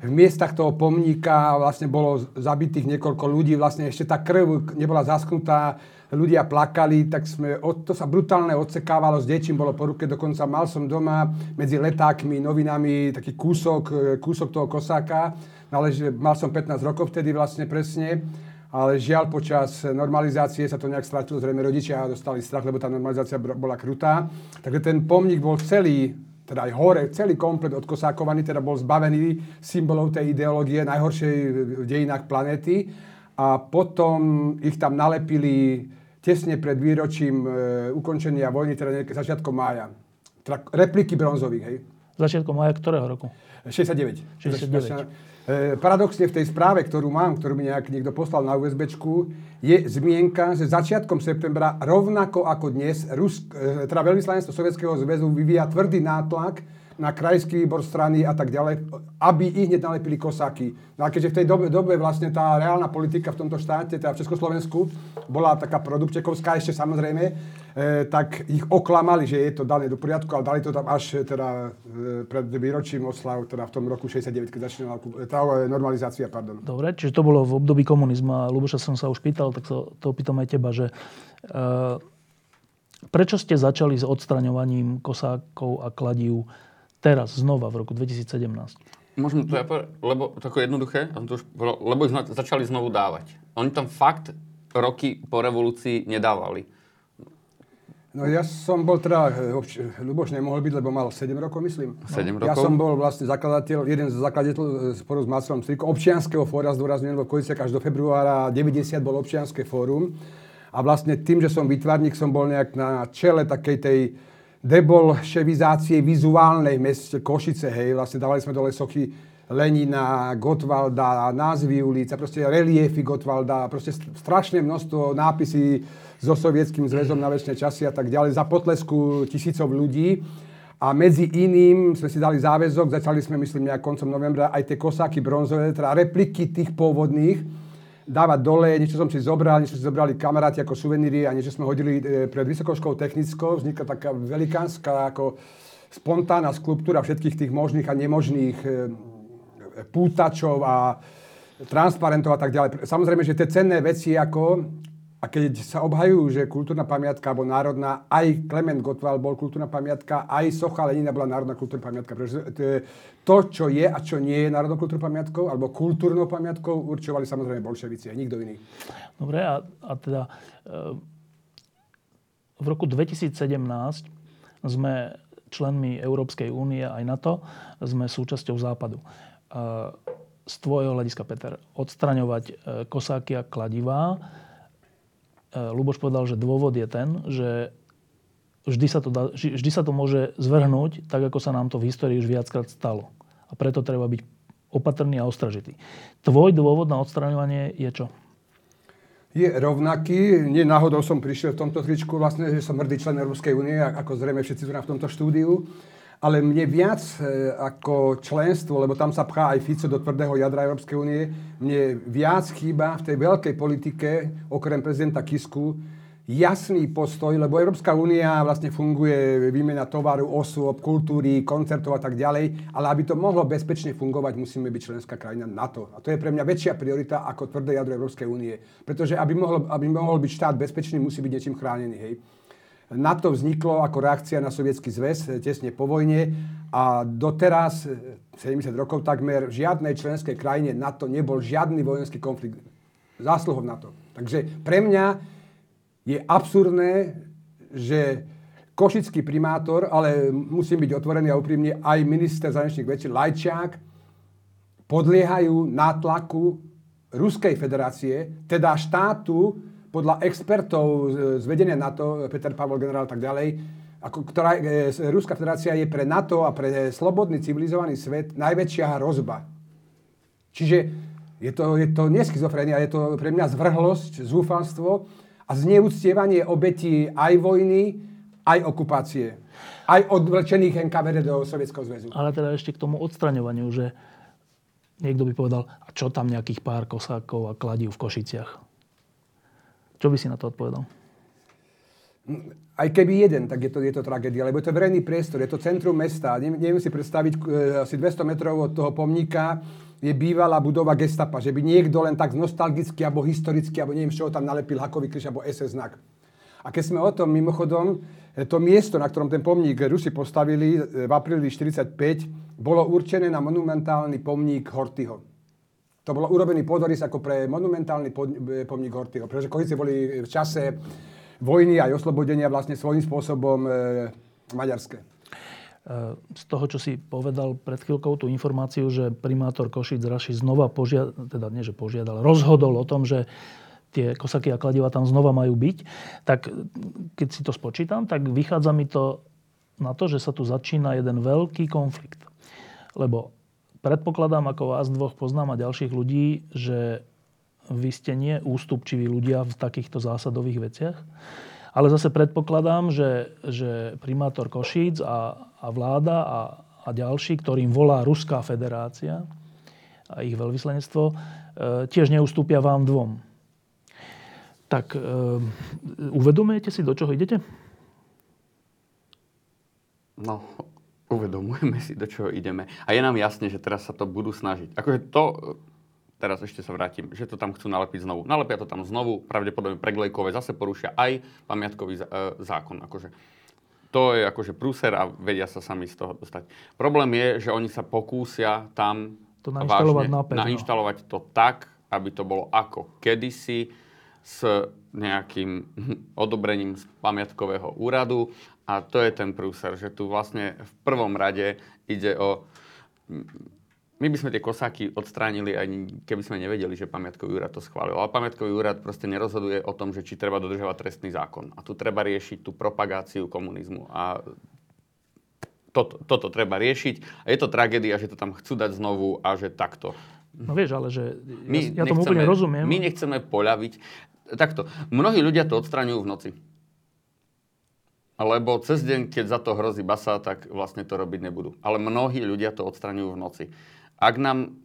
v miestach toho pomníka vlastne bolo zabitých niekoľko ľudí, vlastne ešte tá krv nebola zasknutá, ľudia plakali, tak sme, to sa brutálne odsekávalo, s dečím bolo po ruke, dokonca mal som doma medzi letákmi, novinami taký kúsok, kúsok toho kosáka, ale že mal som 15 rokov vtedy vlastne presne ale žiaľ počas normalizácie sa to nejak stratilo, zrejme rodičia dostali strach, lebo tá normalizácia bola krutá. Takže ten pomník bol celý, teda aj hore, celý komplet odkosákovaný, teda bol zbavený symbolov tej ideológie najhoršej v dejinách planéty. A potom ich tam nalepili tesne pred výročím e, ukončenia vojny, teda začiatkom mája. Teda repliky bronzových, hej. Začiatkom mája ktorého roku? 69. 69. E, paradoxne v tej správe, ktorú mám, ktorú mi nejak niekto poslal na USB, je zmienka, že začiatkom septembra, rovnako ako dnes, Rusk, e, teda veľvyslanectvo Sovietskeho zväzu vyvíja tvrdý nátlak na krajský výbor strany a tak ďalej, aby ich hneď nalepili kosáky. No a keďže v tej dobe, dobe vlastne tá reálna politika v tomto štáte, teda v Československu, bola taká produkčekovská ešte samozrejme, tak ich oklamali, že je to dané do poriadku, ale dali to tam až e, teda e, pred výročím oslav, teda v tom roku 69, keď začínala e, tá e, normalizácia, pardon. Dobre, čiže to bolo v období komunizmu a Luboša som sa už pýtal, tak sa to opýtam aj teba, že e, prečo ste začali s odstraňovaním kosákov a kladív teraz, znova, v roku 2017? Môžem to ja povedať, lebo tako jednoduché, to už, lebo ich začali znovu dávať. Oni tam fakt roky po revolúcii nedávali. No ja som bol teda, Luboš nemohol byť, lebo mal 7 rokov, myslím. 7 rokov? Ja som bol vlastne zakladateľ, jeden z zakladateľov eh, spolu s Marcelom Strikom, občianského fóra, zdôrazňujem, lebo Kojicek až do februára 90 bol občianské fórum. A vlastne tým, že som výtvarník, som bol nejak na čele takej tej debolševizácie vizuálnej meste Košice, hej, vlastne dávali sme dole sochy Lenina, Gotwalda, názvy ulic a proste reliefy Gotwalda, proste strašné množstvo nápisy so sovietským zväzom na väčšie časy a tak ďalej, za potlesku tisícov ľudí. A medzi iným sme si dali záväzok, začali sme, myslím, nejak koncom novembra, aj tie kosáky bronzové, teda repliky tých pôvodných, dávať dole, niečo som si zobral, niečo si zobrali kamaráti ako suveníry a niečo sme hodili e, pred Vysokou školou technickou. Vznikla taká velikánska ako spontánna skulptúra všetkých tých možných a nemožných e, pútačov a transparentov a tak ďalej. Samozrejme, že tie cenné veci ako a keď sa obhajujú, že kultúrna pamiatka alebo národná, aj Klement Gottwald bol kultúrna pamiatka, aj Socha Lenina bola národná kultúrna pamiatka. Pretože to, čo je a čo nie je národnou kultúrnou pamiatkou alebo kultúrnou pamiatkou, určovali samozrejme bolševici a nikto iný. Dobre, a, a teda e, v roku 2017 sme členmi Európskej únie aj NATO, sme súčasťou Západu. E, z tvojho hľadiska, Peter, odstraňovať e, kosáky a kladivá, E, Luboš povedal, že dôvod je ten, že vždy sa, to dá, vždy sa to môže zvrhnúť, tak ako sa nám to v histórii už viackrát stalo. A preto treba byť opatrný a ostražitý. Tvoj dôvod na odstraňovanie je čo? Je rovnaký. Nie náhodou som prišiel v tomto tričku, vlastne, že som hrdý člen Európskej únie, ako zrejme všetci tu v tomto štúdiu ale mne viac e, ako členstvo, lebo tam sa pchá aj Fico do tvrdého jadra Európskej únie, mne viac chýba v tej veľkej politike, okrem prezidenta Kisku, jasný postoj, lebo Európska únia vlastne funguje výmena tovaru, osôb, kultúry, koncertov a tak ďalej, ale aby to mohlo bezpečne fungovať, musíme byť členská krajina NATO. A to je pre mňa väčšia priorita ako tvrdé jadro Európskej únie. Pretože aby mohol, aby mohol byť štát bezpečný, musí byť niečím chránený. Hej. NATO vzniklo ako reakcia na sovietský zväz eh, tesne po vojne a doteraz, 70 eh, rokov takmer, v žiadnej členskej krajine NATO nebol žiadny vojenský konflikt zásluhov NATO. Takže pre mňa je absurdné, že košický primátor, ale musím byť otvorený a úprimne, aj minister zahraničných vecí Lajčák podliehajú nátlaku Ruskej federácie, teda štátu, podľa expertov z vedenia NATO, Peter Pavel generál a tak ďalej, ako, ktorá, e, Ruská federácia je pre NATO a pre slobodný civilizovaný svet najväčšia hrozba. Čiže je to, je to neschizofrenia, je to pre mňa zvrhlosť, zúfalstvo a zneúctievanie obetí aj vojny, aj okupácie. Aj odvlčených NKVD do Sovietskeho zväzu. Ale teda ešte k tomu odstraňovaniu, že niekto by povedal, a čo tam nejakých pár kosákov a kladí v Košiciach? Čo by si na to odpovedal? Aj keby jeden, tak je to, je to tragédia, lebo je to verejný priestor, je to centrum mesta. Neviem, si predstaviť, e, asi 200 metrov od toho pomníka je bývalá budova gestapa, že by niekto len tak nostalgicky, alebo historicky, alebo neviem, čo tam nalepil hakový kríž, alebo SS znak. A keď sme o tom, mimochodom, e, to miesto, na ktorom ten pomník Rusi postavili e, v apríli 45, bolo určené na monumentálny pomník Hortyho. To bolo urobený podorys ako pre monumentálny pomník Hortyho, pretože Košice boli v čase vojny aj oslobodenia vlastne svojím spôsobom e, maďarské. E, z toho, čo si povedal pred chvíľkou, tú informáciu, že primátor Košic Raši znova požiadal, teda nie, že požiadal, rozhodol o tom, že tie kosaky a kladiva tam znova majú byť, tak keď si to spočítam, tak vychádza mi to na to, že sa tu začína jeden veľký konflikt. Lebo predpokladám, ako vás dvoch poznám a ďalších ľudí, že vy ste nie ústupčiví ľudia v takýchto zásadových veciach. Ale zase predpokladám, že, že primátor Košíc a, a vláda a, a ďalší, ktorým volá Ruská federácia a ich veľvyslenectvo, e, tiež neustúpia vám dvom. Tak e, uvedomujete si, do čoho idete? No, uvedomujeme si, do čoho ideme. A je nám jasné, že teraz sa to budú snažiť. Akože to teraz ešte sa vrátim, že to tam chcú nalepiť znovu. Nalepia to tam znovu, pravdepodobne preglejkové zase porušia aj pamiatkový e, zákon. Akože to je akože prúser a vedia sa sami z toho dostať. Problém je, že oni sa pokúsia tam to nainštalovať, vážne, nainštalovať to tak, aby to bolo ako kedysi s nejakým odobrením z pamiatkového úradu. A to je ten prúser, že tu vlastne v prvom rade ide o my by sme tie kosáky odstránili, aj keby sme nevedeli, že pamiatkový úrad to schválil. Ale pamiatkový úrad proste nerozhoduje o tom, že či treba dodržovať trestný zákon. A tu treba riešiť tú propagáciu komunizmu. A toto, toto treba riešiť. A je to tragédia, že to tam chcú dať znovu a že takto. No vieš, ale že my ja, ja tomu úplne rozumiem. My nechceme poľaviť. Takto, mnohí ľudia to odstraňujú v noci. Lebo cez deň, keď za to hrozí basa, tak vlastne to robiť nebudú. Ale mnohí ľudia to odstraňujú v noci ak nám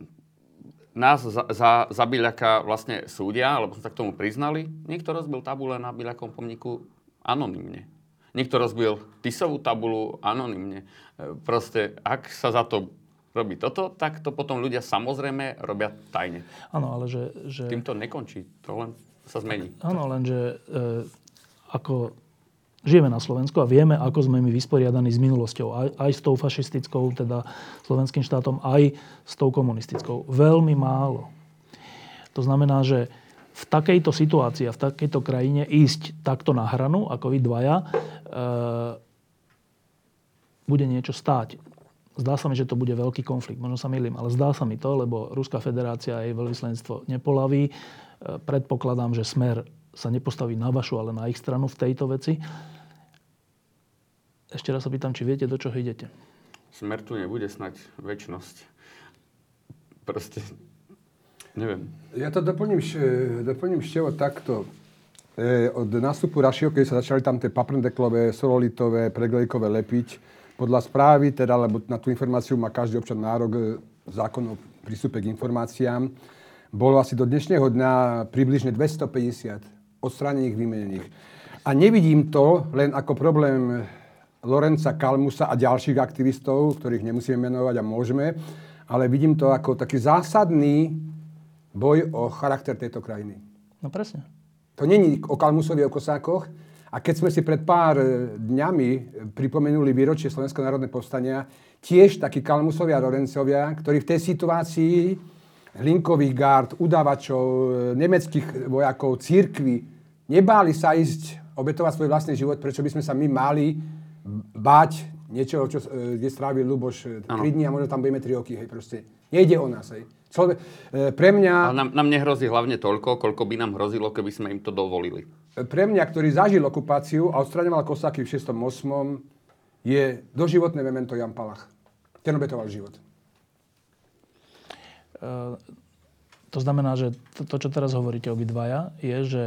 nás za, za, za vlastne súdia, alebo sa k tomu priznali, niekto rozbil tabule na Byľakom pomníku anonymne. Niekto rozbil tisovú tabulu anonymne. E, proste, ak sa za to robí toto, tak to potom ľudia samozrejme robia tajne. Áno, ale že, že... Tým to nekončí, to len sa zmení. Áno, lenže e, ako žijeme na Slovensku a vieme, ako sme my vysporiadaní s minulosťou. Aj, aj s tou fašistickou, teda slovenským štátom, aj s tou komunistickou. Veľmi málo. To znamená, že v takejto situácii a v takejto krajine ísť takto na hranu, ako vy dvaja, e, bude niečo stáť. Zdá sa mi, že to bude veľký konflikt. Možno sa milím, ale zdá sa mi to, lebo Ruská federácia a jej veľvyslenstvo nepolaví. Predpokladám, že smer sa nepostaví na vašu, ale na ich stranu v tejto veci. Ešte raz sa pýtam, či viete, do čoho idete. Smer tu nebude snať väčnosť. Proste, neviem. Ja to doplním, doplním števo takto. E, od nástupu Rašiho, keď sa začali tam tie paprndeklové, sololitové, preglejkové lepiť, podľa správy, teda, lebo na tú informáciu má každý občan nárok e, zákon o prístupe k informáciám, bolo asi do dnešného dňa približne 250 odstránených, vymenených. A nevidím to len ako problém Lorenca Kalmusa a ďalších aktivistov, ktorých nemusíme menovať a môžeme, ale vidím to ako taký zásadný boj o charakter tejto krajiny. No presne. To není o Kalmusovi, o Kosákoch. A keď sme si pred pár dňami pripomenuli výročie Slovenského národného povstania, tiež takí Kalmusovia a Lorencovia, ktorí v tej situácii hlinkových gárd, udávačov, nemeckých vojakov, církvy, nebáli sa ísť obetovať svoj vlastný život, prečo by sme sa my mali báť niečoho, čo, e, kde strávil Luboš 3 e, dní a možno tam budeme 3 roky, hej, proste. Nejde o nás, hej. Človek, e, pre mňa... Ale nám, nám nehrozí hlavne toľko, koľko by nám hrozilo, keby sme im to dovolili. Pre mňa, ktorý zažil okupáciu a odstraňoval kosáky v 6.8., je doživotné memento Jan Palach. Ten obetoval život. To znamená, že to, to, čo teraz hovoríte obidvaja, je, že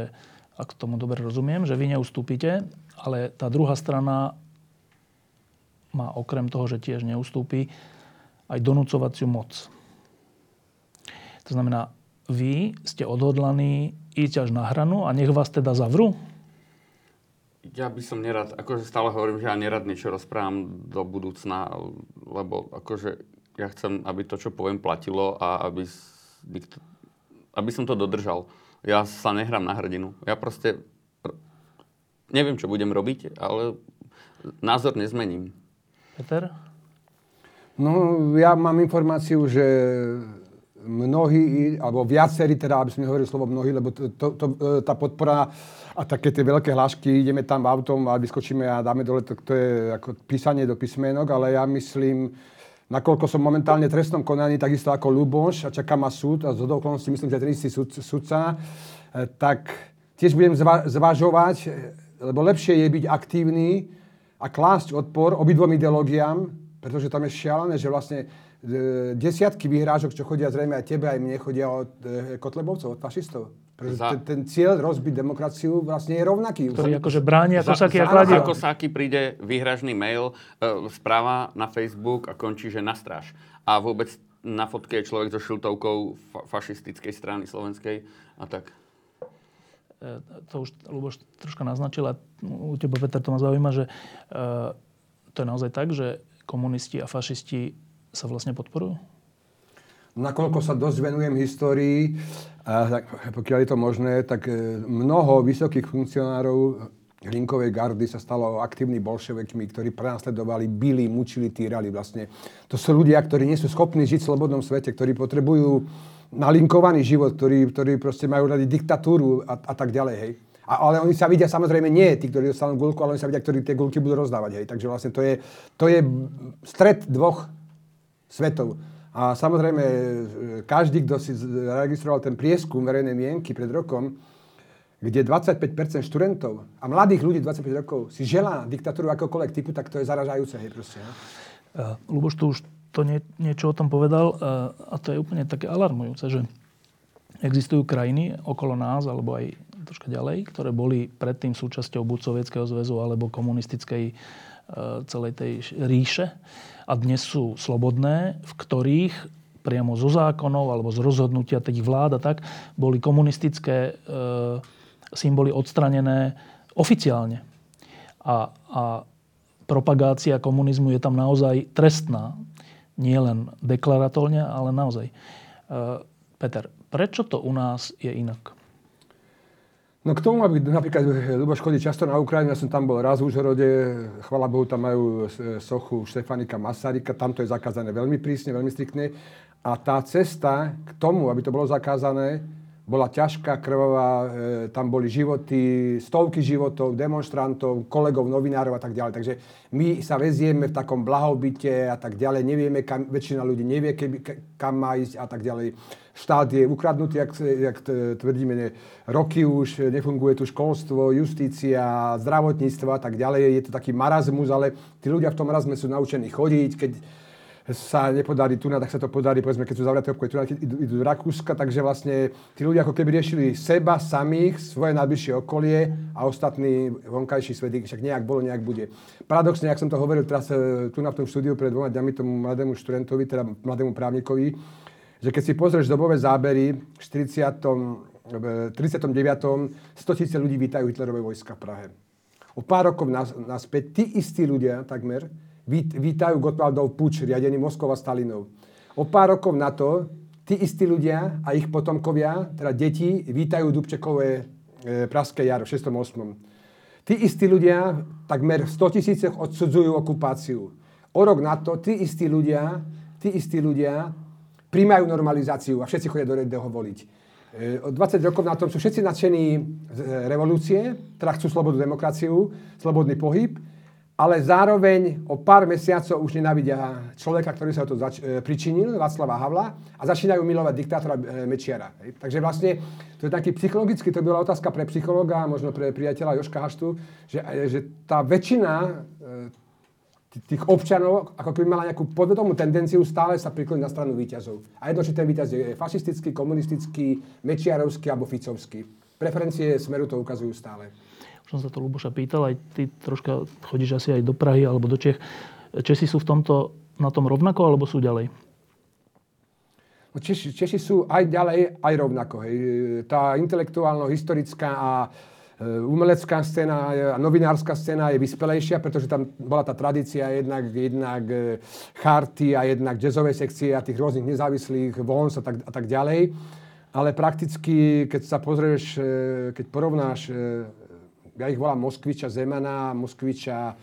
ak tomu dobre rozumiem, že vy neustúpite, ale tá druhá strana má okrem toho, že tiež neustúpi, aj donúcovaciu moc. To znamená, vy ste odhodlaní ísť až na hranu a nech vás teda zavrú? Ja by som nerad, akože stále hovorím, že ja nerad niečo rozprávam do budúcna, lebo akože ja chcem, aby to, čo poviem, platilo a aby, aby som to dodržal. Ja sa nehrám na hrdinu. Ja proste neviem, čo budem robiť, ale názor nezmením. Peter? No, ja mám informáciu, že mnohí, alebo viacerí, teda, aby som nehovoril slovo mnohí, lebo to, to, to, e, tá podpora a také tie veľké hlášky, ideme tam autom a vyskočíme a dáme dole, to, to je ako písanie do písmenok, ale ja myslím, nakoľko som momentálne trestnom konaní, takisto ako Luboš a čaká ma súd a z okolností myslím, že ten istý súd, súdca, e, tak tiež budem zva, zvažovať, e, lebo lepšie je byť aktívny a klásť odpor obidvom ideológiám, pretože tam je šialené, že vlastne E, desiatky vyhrážok, čo chodia zrejme aj tebe, aj mne chodia od Kotlebovcov, od fašistov. Za... Ten, ten cieľ rozbiť demokraciu vlastne je rovnaký. Ktorý akože bráni ako saky a kladie. Ako saky príde výhražný mail, e, správa na Facebook a končí, že na stráž. A vôbec na fotke je človek so šiltovkou fa- fašistickej strany slovenskej a tak. E, to už Luboš troška naznačila. U teba, Peter, to ma zaujíma, že e, to je naozaj tak, že komunisti a fašisti sa vlastne podporujú? Nakoľko sa dosť venujem histórii, a tak, pokiaľ je to možné, tak e, mnoho vysokých funkcionárov Hlinkovej gardy sa stalo aktívni bolševekmi, ktorí prenasledovali, byli, mučili, týrali vlastne. To sú ľudia, ktorí nie sú schopní žiť v slobodnom svete, ktorí potrebujú nalinkovaný život, ktorí, ktorí proste majú radi diktatúru a, a tak ďalej, hej. A, ale oni sa vidia samozrejme nie tí, ktorí dostanú gulku, ale oni sa vidia, ktorí tie gulky budú rozdávať, hej. Takže vlastne to je, to je stred dvoch svetov. A samozrejme, každý, kto si registroval ten prieskum verejnej mienky pred rokom, kde 25% študentov a mladých ľudí 25 rokov si želá diktatúru akokoľvek typu, tak to je zaražajúce. Hej, proste, no? Uh, Luboš tu už to nie, niečo o tom povedal uh, a to je úplne také alarmujúce, že existujú krajiny okolo nás alebo aj troška ďalej, ktoré boli predtým súčasťou buď Sovietskeho zväzu alebo komunistickej uh, celej tej ríše a dnes sú slobodné, v ktorých priamo zo zákonov alebo z rozhodnutia tých vlád a tak boli komunistické e, symboly odstranené oficiálne. A, a propagácia komunizmu je tam naozaj trestná. Nie len deklaratorne, ale naozaj. E, Peter, prečo to u nás je inak? No k tomu, aby napríklad Luboš chodí často na Ukrajinu, ja som tam bol raz v Užhorode, chvala Bohu, tam majú sochu Štefanika Masarika, tam to je zakázané veľmi prísne, veľmi striktne. A tá cesta k tomu, aby to bolo zakázané, bola ťažká, krvavá, e, tam boli životy, stovky životov, demonstrantov, kolegov, novinárov a tak ďalej. Takže my sa vezieme v takom blahobite a tak ďalej, nevieme, kam, väčšina ľudí nevie, keby, kam má ísť a tak ďalej. Štát je ukradnutý, jak, jak tvrdíme, ne, roky už, nefunguje tu školstvo, justícia, zdravotníctvo a tak ďalej. Je to taký marazmus, ale tí ľudia v tom marazme sú naučení chodiť, keď sa nepodarí tu, tak sa to podarí, povedzme, keď sú zavreté obchody tu, idú, idú do Rakúska, takže vlastne tí ľudia ako keby riešili seba samých, svoje najbližšie okolie a ostatný vonkajší svet, však nejak bolo, nejak bude. Paradoxne, ak som to hovoril teraz e, tu na tom štúdiu pred dvoma dňami tomu mladému študentovi, teda mladému právnikovi, že keď si pozrieš dobové zábery v 40. 39. 100 tisíc ľudí vítajú Hitlerové vojska v Prahe. O pár rokov naspäť tí istí ľudia takmer vítajú Gotwaldov puč, riadený Moskov a Stalinov. O pár rokov na to tí istí ľudia a ich potomkovia, teda deti, vítajú Dubčekové e, Praské jar v 608. Tí istí ľudia takmer v 100 tisícech odsudzujú okupáciu. O rok na to tí istí ľudia, tí istí ľudia príjmajú normalizáciu a všetci chodia do Redeho voliť. E, o 20 rokov na tom sú všetci nadšení z e, revolúcie, teda chcú slobodu, demokraciu, slobodný pohyb ale zároveň o pár mesiacov už nenávidia človeka, ktorý sa o to zač- e, pričinil, Václava Havla, a začínajú milovať diktátora e, Mečiara. Hej. Takže vlastne to je taký psychologický, to bola otázka pre psychologa, možno pre priateľa Joška Haštu, že, e, že tá väčšina tých občanov, ako keby mala nejakú podvedomú tendenciu stále sa prikloniť na stranu výťazov. A jedno, či ten výťaz je fašistický, komunistický, mečiarovský alebo ficovský. Preferencie Smeru to ukazujú stále. Už som sa to Luboša pýtal, aj ty troška chodíš asi aj do Prahy alebo do Čech. Česi sú v tomto na tom rovnako alebo sú ďalej? No Češi, Češi sú aj ďalej, aj rovnako. Hej. Tá intelektuálno-historická a E, umelecká scéna a novinárska scéna je vyspelejšia, pretože tam bola tá tradícia jednak, jednak e, charty a jednak jazzovej sekcie a tých rôznych nezávislých vons a tak, a tak ďalej. Ale prakticky, keď sa pozrieš, e, keď porovnáš, ja ich volám Moskviča Zemana, Moskviča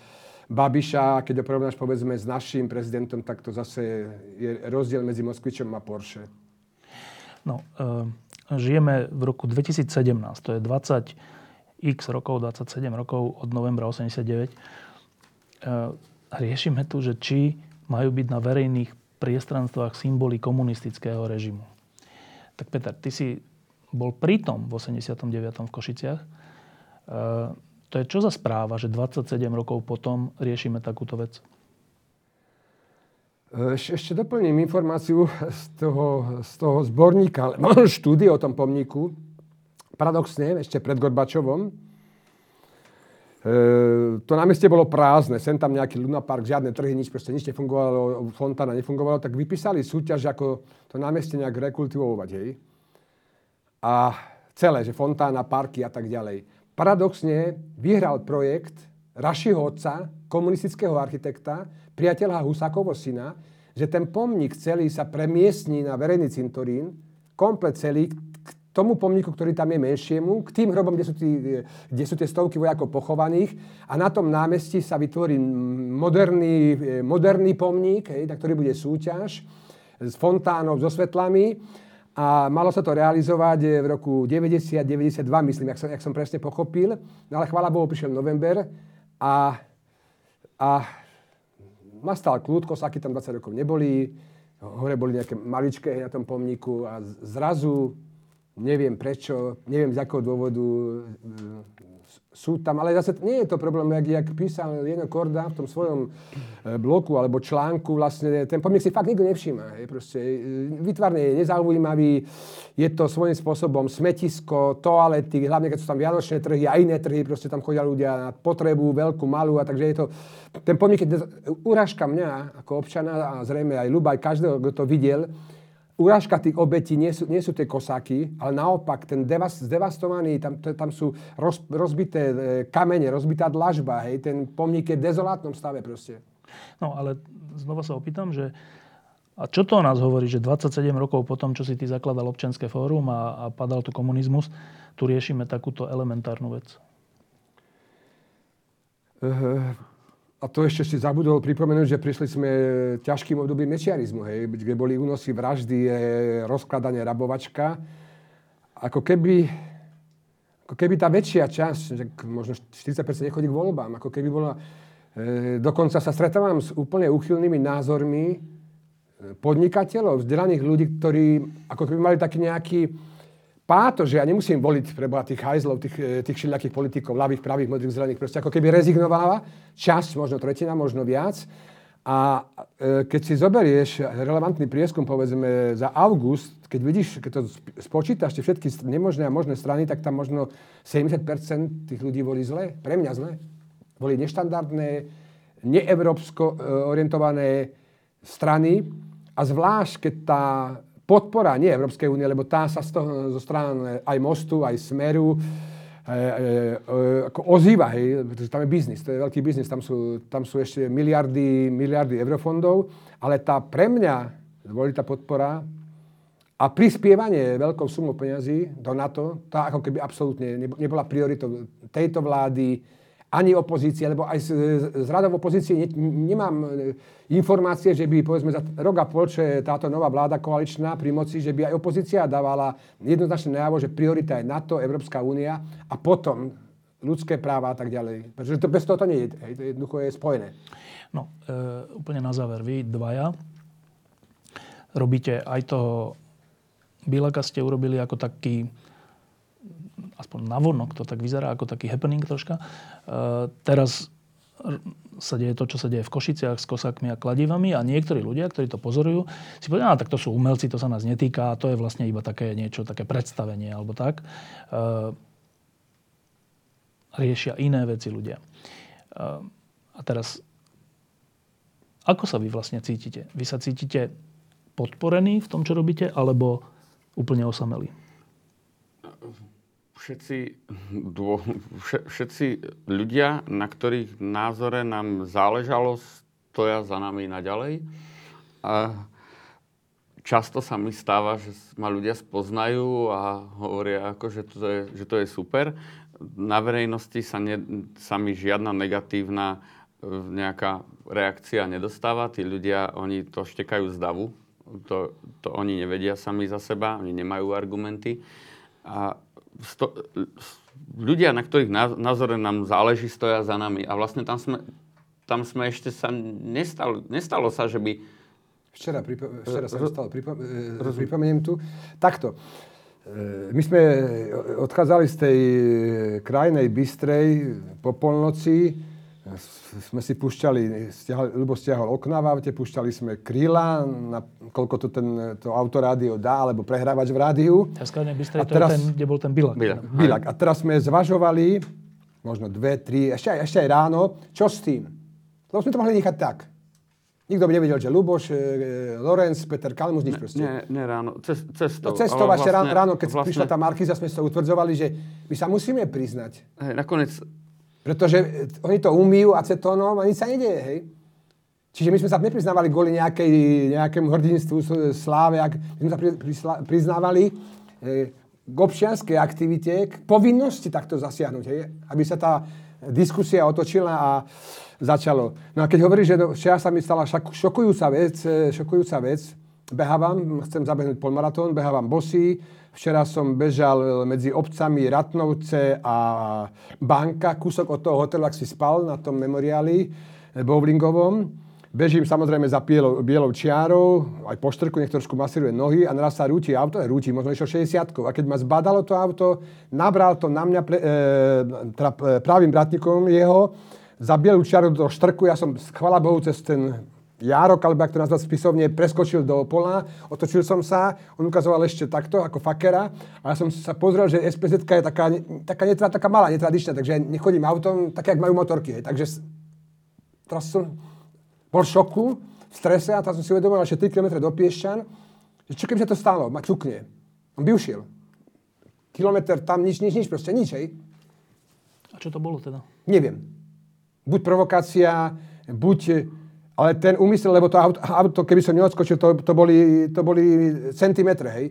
Babiša, keď ho porovnáš povedzme s našim prezidentom, tak to zase je rozdiel medzi Moskvičom a Porsche. No, e, žijeme v roku 2017, to je 20 x rokov, 27 rokov od novembra 89, e, riešime tu, že či majú byť na verejných priestranstvách symboly komunistického režimu. Tak Peter, ty si bol pritom v 89. v Košiciach. E, to je čo za správa, že 27 rokov potom riešime takúto vec? E, ešte doplním informáciu z toho, z toho zborníka, štúdie o tom pomníku paradoxne, ešte pred Gorbačovom, e, to námestie bolo prázdne, sem tam nejaký Park, žiadne trhy, nič, proste nič nefungovalo, fontána nefungovalo, tak vypísali súťaž, ako to námestie nejak rekultivovať, hej. A celé, že fontána, parky a tak ďalej. Paradoxne vyhral projekt Rašiho otca, komunistického architekta, priateľa Husákovho syna, že ten pomník celý sa premiestní na verejný cintorín, komplet celý, tomu pomníku, ktorý tam je menšiemu, k tým hrobom, kde sú, tí, kde sú tie stovky vojakov pochovaných a na tom námestí sa vytvorí moderný, moderný pomník, hej, na ktorý bude súťaž s fontánom, so svetlami a malo sa to realizovať v roku 90-92, myslím, jak som, jak som presne pochopil. No ale chvála Bohu, prišiel november a, a nastal kľud, kosáky tam 20 rokov neboli, hore boli nejaké maličké na tom pomníku a zrazu Neviem prečo, neviem z akého dôvodu e, sú tam, ale zase nie je to problém, jak, jak písal Jeno Korda v tom svojom e, bloku alebo článku, vlastne ten pomník si fakt nikto nevšíma. Je proste, e, vytvarne je nezaujímavý, je to svojím spôsobom smetisko, toalety, hlavne keď sú tam vianočné trhy a iné trhy, proste tam chodia ľudia na potrebu, veľkú, malú a takže je to, ten pomník je urážka mňa ako občana a zrejme aj ľuba, aj každého, kto to videl, urážka tých obetí nie sú, nie sú tie kosáky, ale naopak ten devas, zdevastovaný, tam, tam sú roz, rozbité e, kamene, rozbitá dlažba, hej, ten pomník je v dezolátnom stave proste. No ale znova sa opýtam, že a čo to o nás hovorí, že 27 rokov po tom, čo si ty zakladal občianske fórum a, a padal tu komunizmus, tu riešime takúto elementárnu vec? Uh, a to ešte si zabudol pripomenúť, že prišli sme ťažkým obdobím mečiarizmu, hej, kde boli únosy vraždy, rozkladanie rabovačka. Ako keby, ako keby tá väčšia časť, možno 40% nechodí k voľbám, ako keby bola... E, dokonca sa stretávam s úplne úchylnými názormi e, podnikateľov, vzdelaných ľudí, ktorí ako keby mali taký nejaký páto, že ja nemusím voliť preboha tých hajzlov, tých, e, tých všelijakých politikov, ľavých, pravých, modrých, zelených, proste ako keby rezignovala časť, možno tretina, možno viac. A e, keď si zoberieš relevantný prieskum, povedzme, za august, keď vidíš, keď to spočítaš, tie všetky nemožné a možné strany, tak tam možno 70% tých ľudí volí zle. Pre mňa zle. Boli neštandardné, neevropsko e, orientované strany a zvlášť, keď tá podpora, nie Európskej únie, lebo tá sa z toho, zo strán aj Mostu, aj Smeru, e, e, e, ako ozýva, hej, pretože tam je biznis, to je veľký biznis, tam sú, tam sú ešte miliardy, miliardy eurofondov, ale tá pre mňa dôležitá podpora a prispievanie veľkou sumou peňazí do NATO, tá ako keby absolútne nebola prioritou tejto vlády, ani opozície, lebo aj z, z radov opozície ne, nemám informácie, že by povedzme za rok a pol, čo je táto nová vláda koaličná pri moci, že by aj opozícia dávala jednoznačne najavo, že priorita je NATO, Európska únia a potom ľudské práva a tak ďalej. Pretože to bez toho to nie je. Hej, to jednoducho je spojené. No, e, úplne na záver. Vy dvaja robíte aj toho Bilaka ste urobili ako taký aspoň navonok to tak vyzerá ako taký happening troška. E, teraz sa deje to, čo sa deje v Košiciach s kosakmi a kladivami a niektorí ľudia, ktorí to pozorujú, si povedia, tak to sú umelci, to sa nás netýka, to je vlastne iba také niečo, také predstavenie alebo tak. Uh, riešia iné veci ľudia. Uh, a teraz, ako sa vy vlastne cítite? Vy sa cítite podporení v tom, čo robíte, alebo úplne osamelí? Všetci, dô, všetci ľudia, na ktorých názore nám záležalo, stoja za nami naďalej. A často sa mi stáva, že ma ľudia spoznajú a hovoria, ako, že, to je, že to je super. Na verejnosti sa, ne, sa mi žiadna negatívna e, nejaká reakcia nedostáva. Tí ľudia, oni to štekajú z davu. To, to oni nevedia sami za seba, oni nemajú argumenty. A sto, ľudia, na ktorých názore nám záleží, stoja za nami. A vlastne tam sme, tam sme ešte sa nestalo, nestalo sa, že by... Včera, pripo, včera sa stalo, pripo, e, pripomeniem tu. Takto. E, my sme odchádzali z tej krajnej Bystrej po polnoci sme si púšťali, stiahali, Lubo stiahol okna v aute, púšťali sme kríla, na, koľko to ten, to autorádio dá, alebo prehrávač v rádiu. A skladne Bystrej, to teraz, ten, kde bol ten Bilak. Bilak. Bilak. A teraz sme zvažovali, možno dve, tri, ešte aj, ešte aj ráno, čo s tým. Lebo sme to mohli nechať tak. Nikto by nevedel, že Luboš, e, Lorenz, Peter Kalmus, nič proste. Nie, nie ráno, Cest, cestou. No cestou, vlastne, ráno, keď vlastne... prišla tá Markiza, sme sa utvrdzovali, že my sa musíme priznať. Hej, nakoniec pretože e, oni to umýjú acetónom a nič sa nedieje, hej. Čiže my sme sa nepriznávali kvôli nejakej, nejakému hrdinstvu, sláve, ak, my sme sa pri, pri, priznávali e, k občianskej aktivite, k povinnosti takto zasiahnuť, hej, aby sa tá diskusia otočila a začalo. No a keď hovorí, že včera sa mi stala šokujúca vec, e, šokujúca vec, behávam, chcem zabehnúť polmaratón, behávam bosý, Včera som bežal medzi obcami Ratnovce a Banka, kúsok od toho hotelu, ak si spal na tom memoriáli eh, bowlingovom. Bežím samozrejme za bielou, bielou čiarou, aj po štrku trošku masíruje nohy a naraz sa rúti auto, rúti, možno išiel 60 A keď ma zbadalo to auto, nabral to na mňa pre, e, teda pravým bratníkom jeho, za bielú čiaru do štrku, ja som, chvala Bohu, cez ten Járok, alebo ak to nazvať spisovne, preskočil do pola, otočil som sa, on ukazoval ešte takto, ako fakera, a ja som sa pozrel, že SPZ je taká, taká, netra, taká malá, netradičná, takže nechodím autom, také, jak majú motorky. Hej. Takže teraz som bol v šoku, v strese a teraz som si uvedomil, že 3 km do Piešťan, že čo keby sa to stalo, ma čukne. On by ušiel. Kilometr tam, nič, nič, nič, proste nič, hej. A čo to bolo teda? Neviem. Buď provokácia, buď ale ten úmysel, lebo to auto, auto keby som neodskočil, to, to, boli, to boli centimetre, hej.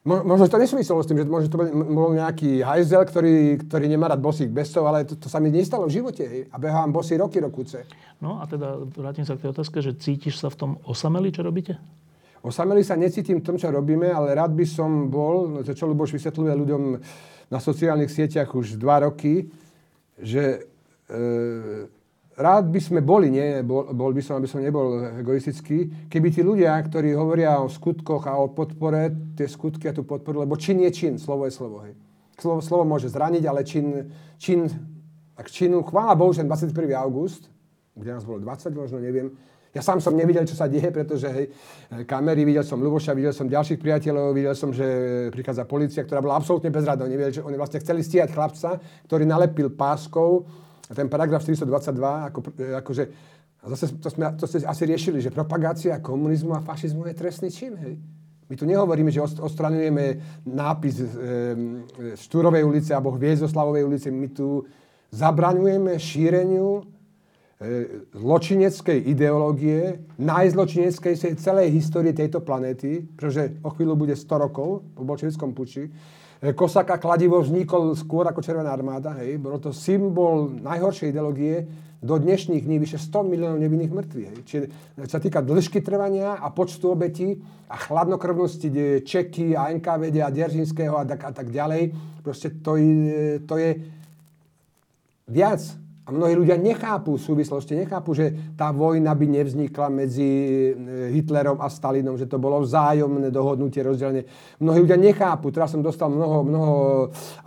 Mo, možno to nesúviselo s tým, že možno to bol, nejaký hajzel, ktorý, ktorý nemá rád bosých besov, ale to, to sa mi nestalo v živote, hej. A behám bosy roky, rokúce. No a teda vrátim sa k tej otázke, že cítiš sa v tom osameli, čo robíte? Osameli sa necítim v tom, čo robíme, ale rád by som bol, to čo Luboš vysvetľuje ľuďom na sociálnych sieťach už dva roky, že e, rád by sme boli, nie, bol, bol by som, aby som nebol egoistický, keby tí ľudia, ktorí hovoria o skutkoch a o podpore, tie skutky a tú podporu, lebo čin je čin, slovo je slovo. Hej. Slovo, slovo môže zraniť, ale čin, čin tak činu, chvála Bohu, že 21. august, kde nás bolo 20, možno neviem, ja sám som nevidel, čo sa deje, pretože hej, kamery, videl som Luboša, videl som ďalších priateľov, videl som, že prichádza policia, ktorá bola absolútne bezradná. Oni vlastne chceli stíhať chlapca, ktorý nalepil páskou a ten paragraf 422, ako, e, akože, a zase to, sme, to ste asi riešili, že propagácia komunizmu a fašizmu je trestný čin. Hej. My tu nehovoríme, že odstraňujeme nápis e, Štúrovej ulice alebo Hviezdoslavovej ulice. My tu zabraňujeme šíreniu e, zločineckej ideológie, najzločineckej celej histórie tejto planéty, pretože o chvíľu bude 100 rokov po bolševickom puči Kosaka kladivo vznikol skôr ako Červená armáda, hej. Bolo to symbol najhoršej ideológie do dnešných dní vyše 100 miliónov nevinných mŕtvych. Hej. Čiže sa týka dĺžky trvania a počtu obetí a chladnokrvnosti Čeky a NKVD a Deržinského a tak, a tak ďalej. Proste to je, to je viac a mnohí ľudia nechápu súvislosti, nechápu, že tá vojna by nevznikla medzi e, Hitlerom a Stalinom, že to bolo vzájomné dohodnutie, rozdelenie. Mnohí ľudia nechápu, teraz som dostal mnoho, mnoho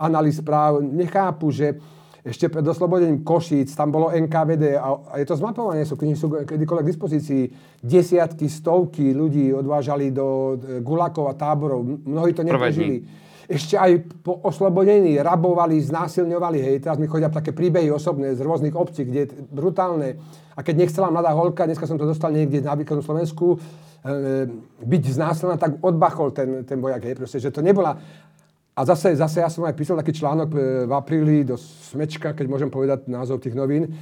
analýz práv, nechápu, že ešte pred oslobodením Košíc, tam bolo NKVD a, je to zmapované, sú knihy sú kedykoľvek k dispozícii. Desiatky, stovky ľudí odvážali do gulákov a táborov. Mnohí to neprežili. Ešte aj po oslobodení rabovali, znásilňovali. Hej. Teraz mi chodia také príbehy osobné z rôznych obcí, kde je brutálne. A keď nechcela mladá holka, dneska som to dostal niekde na výkonu Slovensku, e, byť znásilná, tak odbachol ten, ten vojak. Hej. Proste, že to nebola a zase, zase ja som aj písal taký článok e, v apríli do Smečka, keď môžem povedať názov tých novín,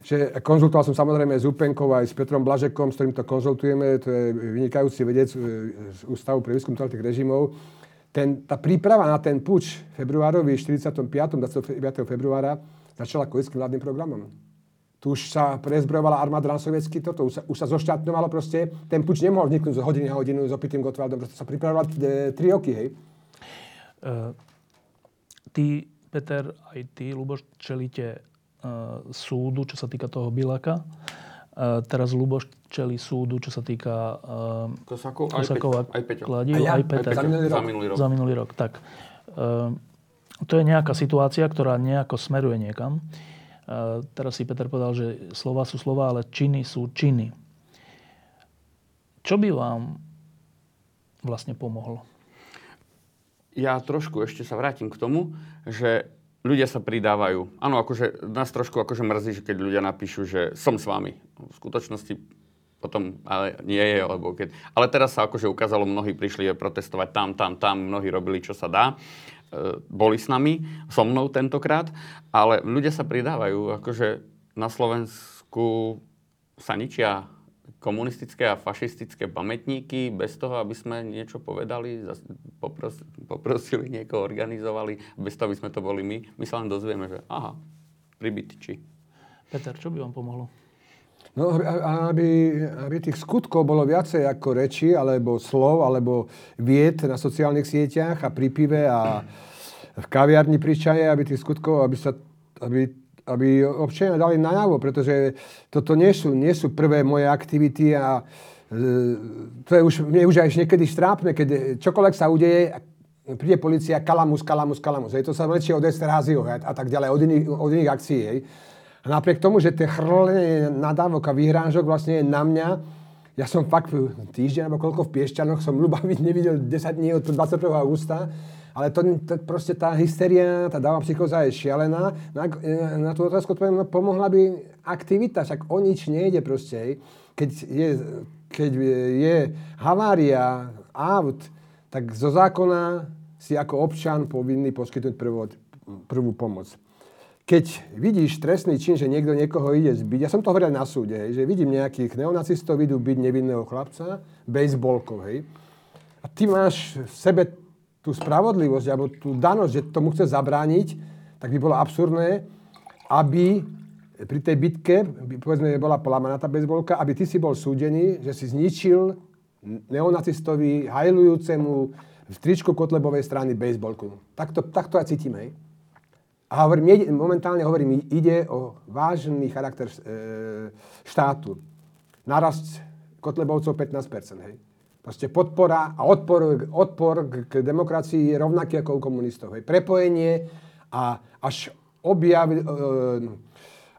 že konzultoval som samozrejme s Upenkou aj s Petrom Blažekom, s ktorým to konzultujeme, to je vynikajúci vedec e, z Ústavu pre výskum tých režimov. Ten, tá príprava na ten puč februárový 45. 25. februára začala kojeckým vládnym programom. Tu už sa prezbrojovala armáda na sovietsky, toto už sa, už sa zoštátňovalo proste. Ten puč nemohol vniknúť z hodiny na hodinu s opitým Gotwaldom, proste sa pripravoval 3 e, roky, hej. Uh, ty, Peter, aj ty, Luboš, čelíte uh, súdu, čo sa týka toho Bilaka. Uh, teraz Luboš čeli súdu, čo sa týka uh, Kosakov, Kosakov aj, Peťo. Kladí, aj, ja, aj Peter. Aj Peťo, za minulý rok. Za minulý rok, tak. Uh, to je nejaká situácia, ktorá nejako smeruje niekam. Uh, teraz si Peter povedal, že slova sú slova, ale činy sú činy. Čo by vám vlastne pomohlo? ja trošku ešte sa vrátim k tomu, že ľudia sa pridávajú. Áno, akože nás trošku akože mrzí, že keď ľudia napíšu, že som s vami. V skutočnosti potom ale nie je, lebo keď... Ale teraz sa akože ukázalo, mnohí prišli protestovať tam, tam, tam, mnohí robili, čo sa dá. E, boli s nami, so mnou tentokrát, ale ľudia sa pridávajú. Akože na Slovensku sa ničia komunistické a fašistické pamätníky bez toho, aby sme niečo povedali, popros, poprosili niekoho, organizovali, bez toho, aby sme to boli my. My sa len dozvieme, že aha, pribytiči. Peter, čo by vám pomohlo? No, aby, aby tých skutkov bolo viacej ako reči, alebo slov, alebo vied na sociálnych sieťach a pri pive a v kaviarni pri čaje, aby tých skutkov, aby sa aby aby občania dali najavo, pretože toto nie sú, nie sú prvé moje aktivity a e, to je už, mne už aj niekedy štrápne, keď čokoľvek sa udeje, príde policia, kalamus, kalamus, kalamus. Hej. To sa vlečie od Esterházyho a, tak ďalej, od iných, od iných akcií. Hej. A napriek tomu, že tie chrlenie nadávok a vyhrážok vlastne je na mňa, ja som fakt týždeň alebo koľko v Piešťanoch som ľubaviť nevidel 10 dní od 21. augusta ale to, to proste tá hysteria, tá dáva psychoza je šialená. Na, na tú otázku poviem, no, pomohla by aktivita, však o nič nejde proste. Keď je, keď je havária aut, tak zo zákona si ako občan povinný poskytnúť prvú, prvú pomoc. Keď vidíš trestný čin, že niekto niekoho ide zbiť, ja som to hovoril na súde, že vidím nejakých neonacistov, idú byť nevinného chlapca, bejsbolkov, hej. A ty máš v sebe tú spravodlivosť alebo tú danosť, že tomu chce zabrániť, tak by bolo absurdné, aby pri tej bitke, povedzme, bola polamaná tá bezbolka, aby ty si bol súdený, že si zničil neonacistovi, hajlujúcemu v tričku Kotlebovej strany bejsbolku. Takto, takto aj cítim. A hovorím, momentálne hovorím, ide o vážny charakter e, štátu. Narast Kotlebovcov 15%, hej. Proste podpora a odpor, odpor k, demokracii je rovnaký ako u komunistov. Hej. Prepojenie a až objav, e,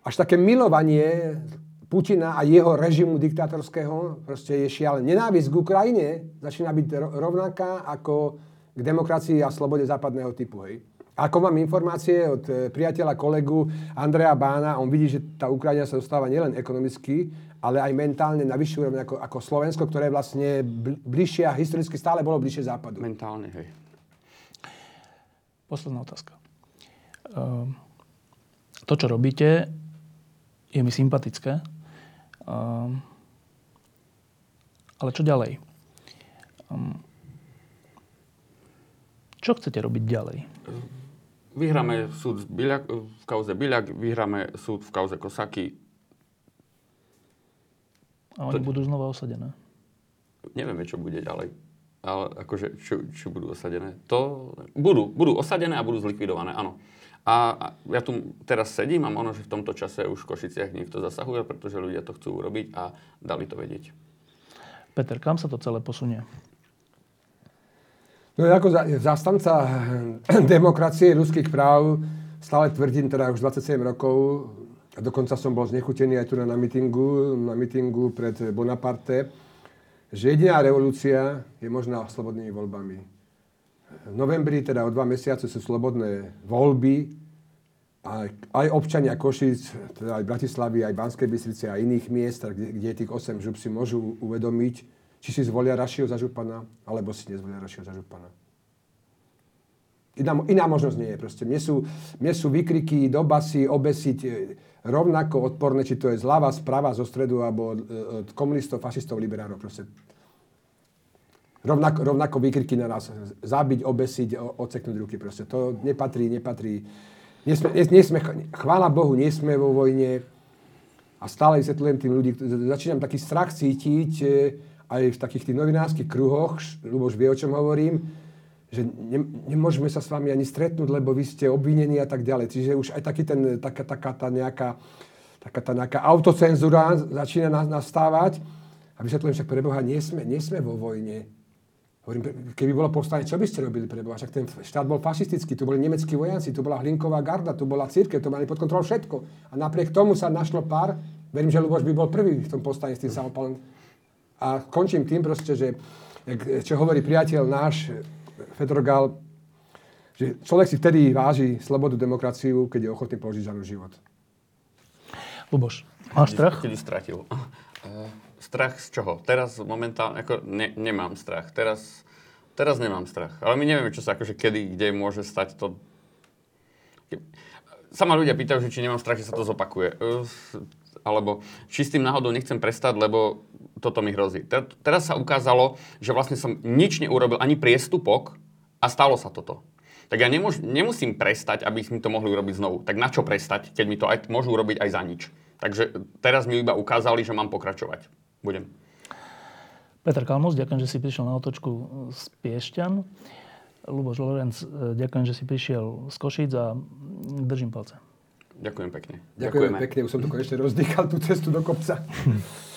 až také milovanie Putina a jeho režimu diktátorského proste je šialené. Nenávisť k Ukrajine začína byť rovnaká ako k demokracii a slobode západného typu. Hej. Ako mám informácie od e, priateľa, kolegu Andreja Bána, on vidí, že tá Ukrajina sa dostáva nielen ekonomicky, ale aj mentálne na vyššiu úroveň ako, ako Slovensko, ktoré vlastne bližšie a historicky stále bolo bližšie západu. Mentálne, hej. Posledná otázka. Ehm, to, čo robíte, je mi sympatické. Ehm, ale čo ďalej? Ehm, čo chcete robiť ďalej? Vyhráme súd v kauze Byľak, vyhráme súd v kauze Kosaky, a oni to... budú znova osadené. Nevieme, čo bude ďalej. Ale akože, čo, čo budú osadené? To budú, budú osadené a budú zlikvidované, áno. A ja tu teraz sedím a možno, že v tomto čase už v Košiciach niekto zasahuje, pretože ľudia to chcú urobiť a dali to vedieť. Peter, kam sa to celé posunie? No ako zastanca demokracie ľudských práv stále tvrdím, teda už 27 rokov, a dokonca som bol znechutený aj tu na mitingu, na mitingu pred Bonaparte, že jediná revolúcia je možná slobodnými voľbami. V novembri, teda o dva mesiace, sú slobodné voľby a aj občania Košic, teda aj Bratislavy, aj Banskej Bystrice a iných miest, kde, kde tých 8 žup si môžu uvedomiť, či si zvolia Rašio za župana, alebo si nezvolia Rašio za župana. Iná, iná možnosť nie je proste. Mne sú, mne sú vykriky do obesiť rovnako odporné, či to je zľava, sprava, zo stredu, alebo e, od komunistov, fašistov, liberárov. Proste. Rovnako, rovnako vykriky na nás. Zabiť, obesiť, odseknúť ruky. Proste. To nepatrí, nepatrí. Nie sme, nie, chvála Bohu, nie sme vo vojne. A stále vysvetľujem tým ľudí, začínam taký strach cítiť e, aj v takých tých novinárskych kruhoch, Luboš vie, o čom hovorím, že ne, nemôžeme sa s vami ani stretnúť, lebo vy ste obvinení a tak ďalej. Čiže už aj taký ten, taká, taká tá nejaká, taká tá nejaká autocenzúra začína nastávať. A vysvetľujem však pre Boha, nie sme, nie sme vo vojne. Hovorím, keby bolo povstanie, čo by ste robili pre Boha? Však ten štát bol fašistický, tu boli nemeckí vojaci, tu bola hlinková garda, tu bola církev, tu mali pod kontrolou všetko. A napriek tomu sa našlo pár, verím, že Luboš by bol prvý v tom povstane s tým samopalom. A končím tým proste, že čo hovorí priateľ náš, Fedrogal, že človek si vtedy váži slobodu, demokraciu, keď je ochotný položiť za život. Luboš, máš strach? Kedy stratil. Uh, strach z čoho? Teraz momentálne, ako ne, nemám strach. Teraz, teraz nemám strach. Ale my nevieme, čo sa akože kedy, kde môže stať to. Sama ľudia pýtajú, že či nemám strach, že sa to zopakuje. Uh, alebo či s tým náhodou nechcem prestať, lebo toto mi hrozí. Teraz sa ukázalo, že vlastne som nič neurobil, ani priestupok, a stalo sa toto. Tak ja nemôž, nemusím prestať, aby mi to mohli urobiť znovu. Tak na čo prestať, keď mi to aj, môžu urobiť aj za nič? Takže teraz mi iba ukázali, že mám pokračovať. Budem. Peter Kalmus, ďakujem, že si prišiel na otočku z Piešťan. Luboš Lorenc, ďakujem, že si prišiel z Košíc a držím palce. Ďakujem pekne. Ďakujem pekne, už som to konečne rozdýchal tú cestu do kopca.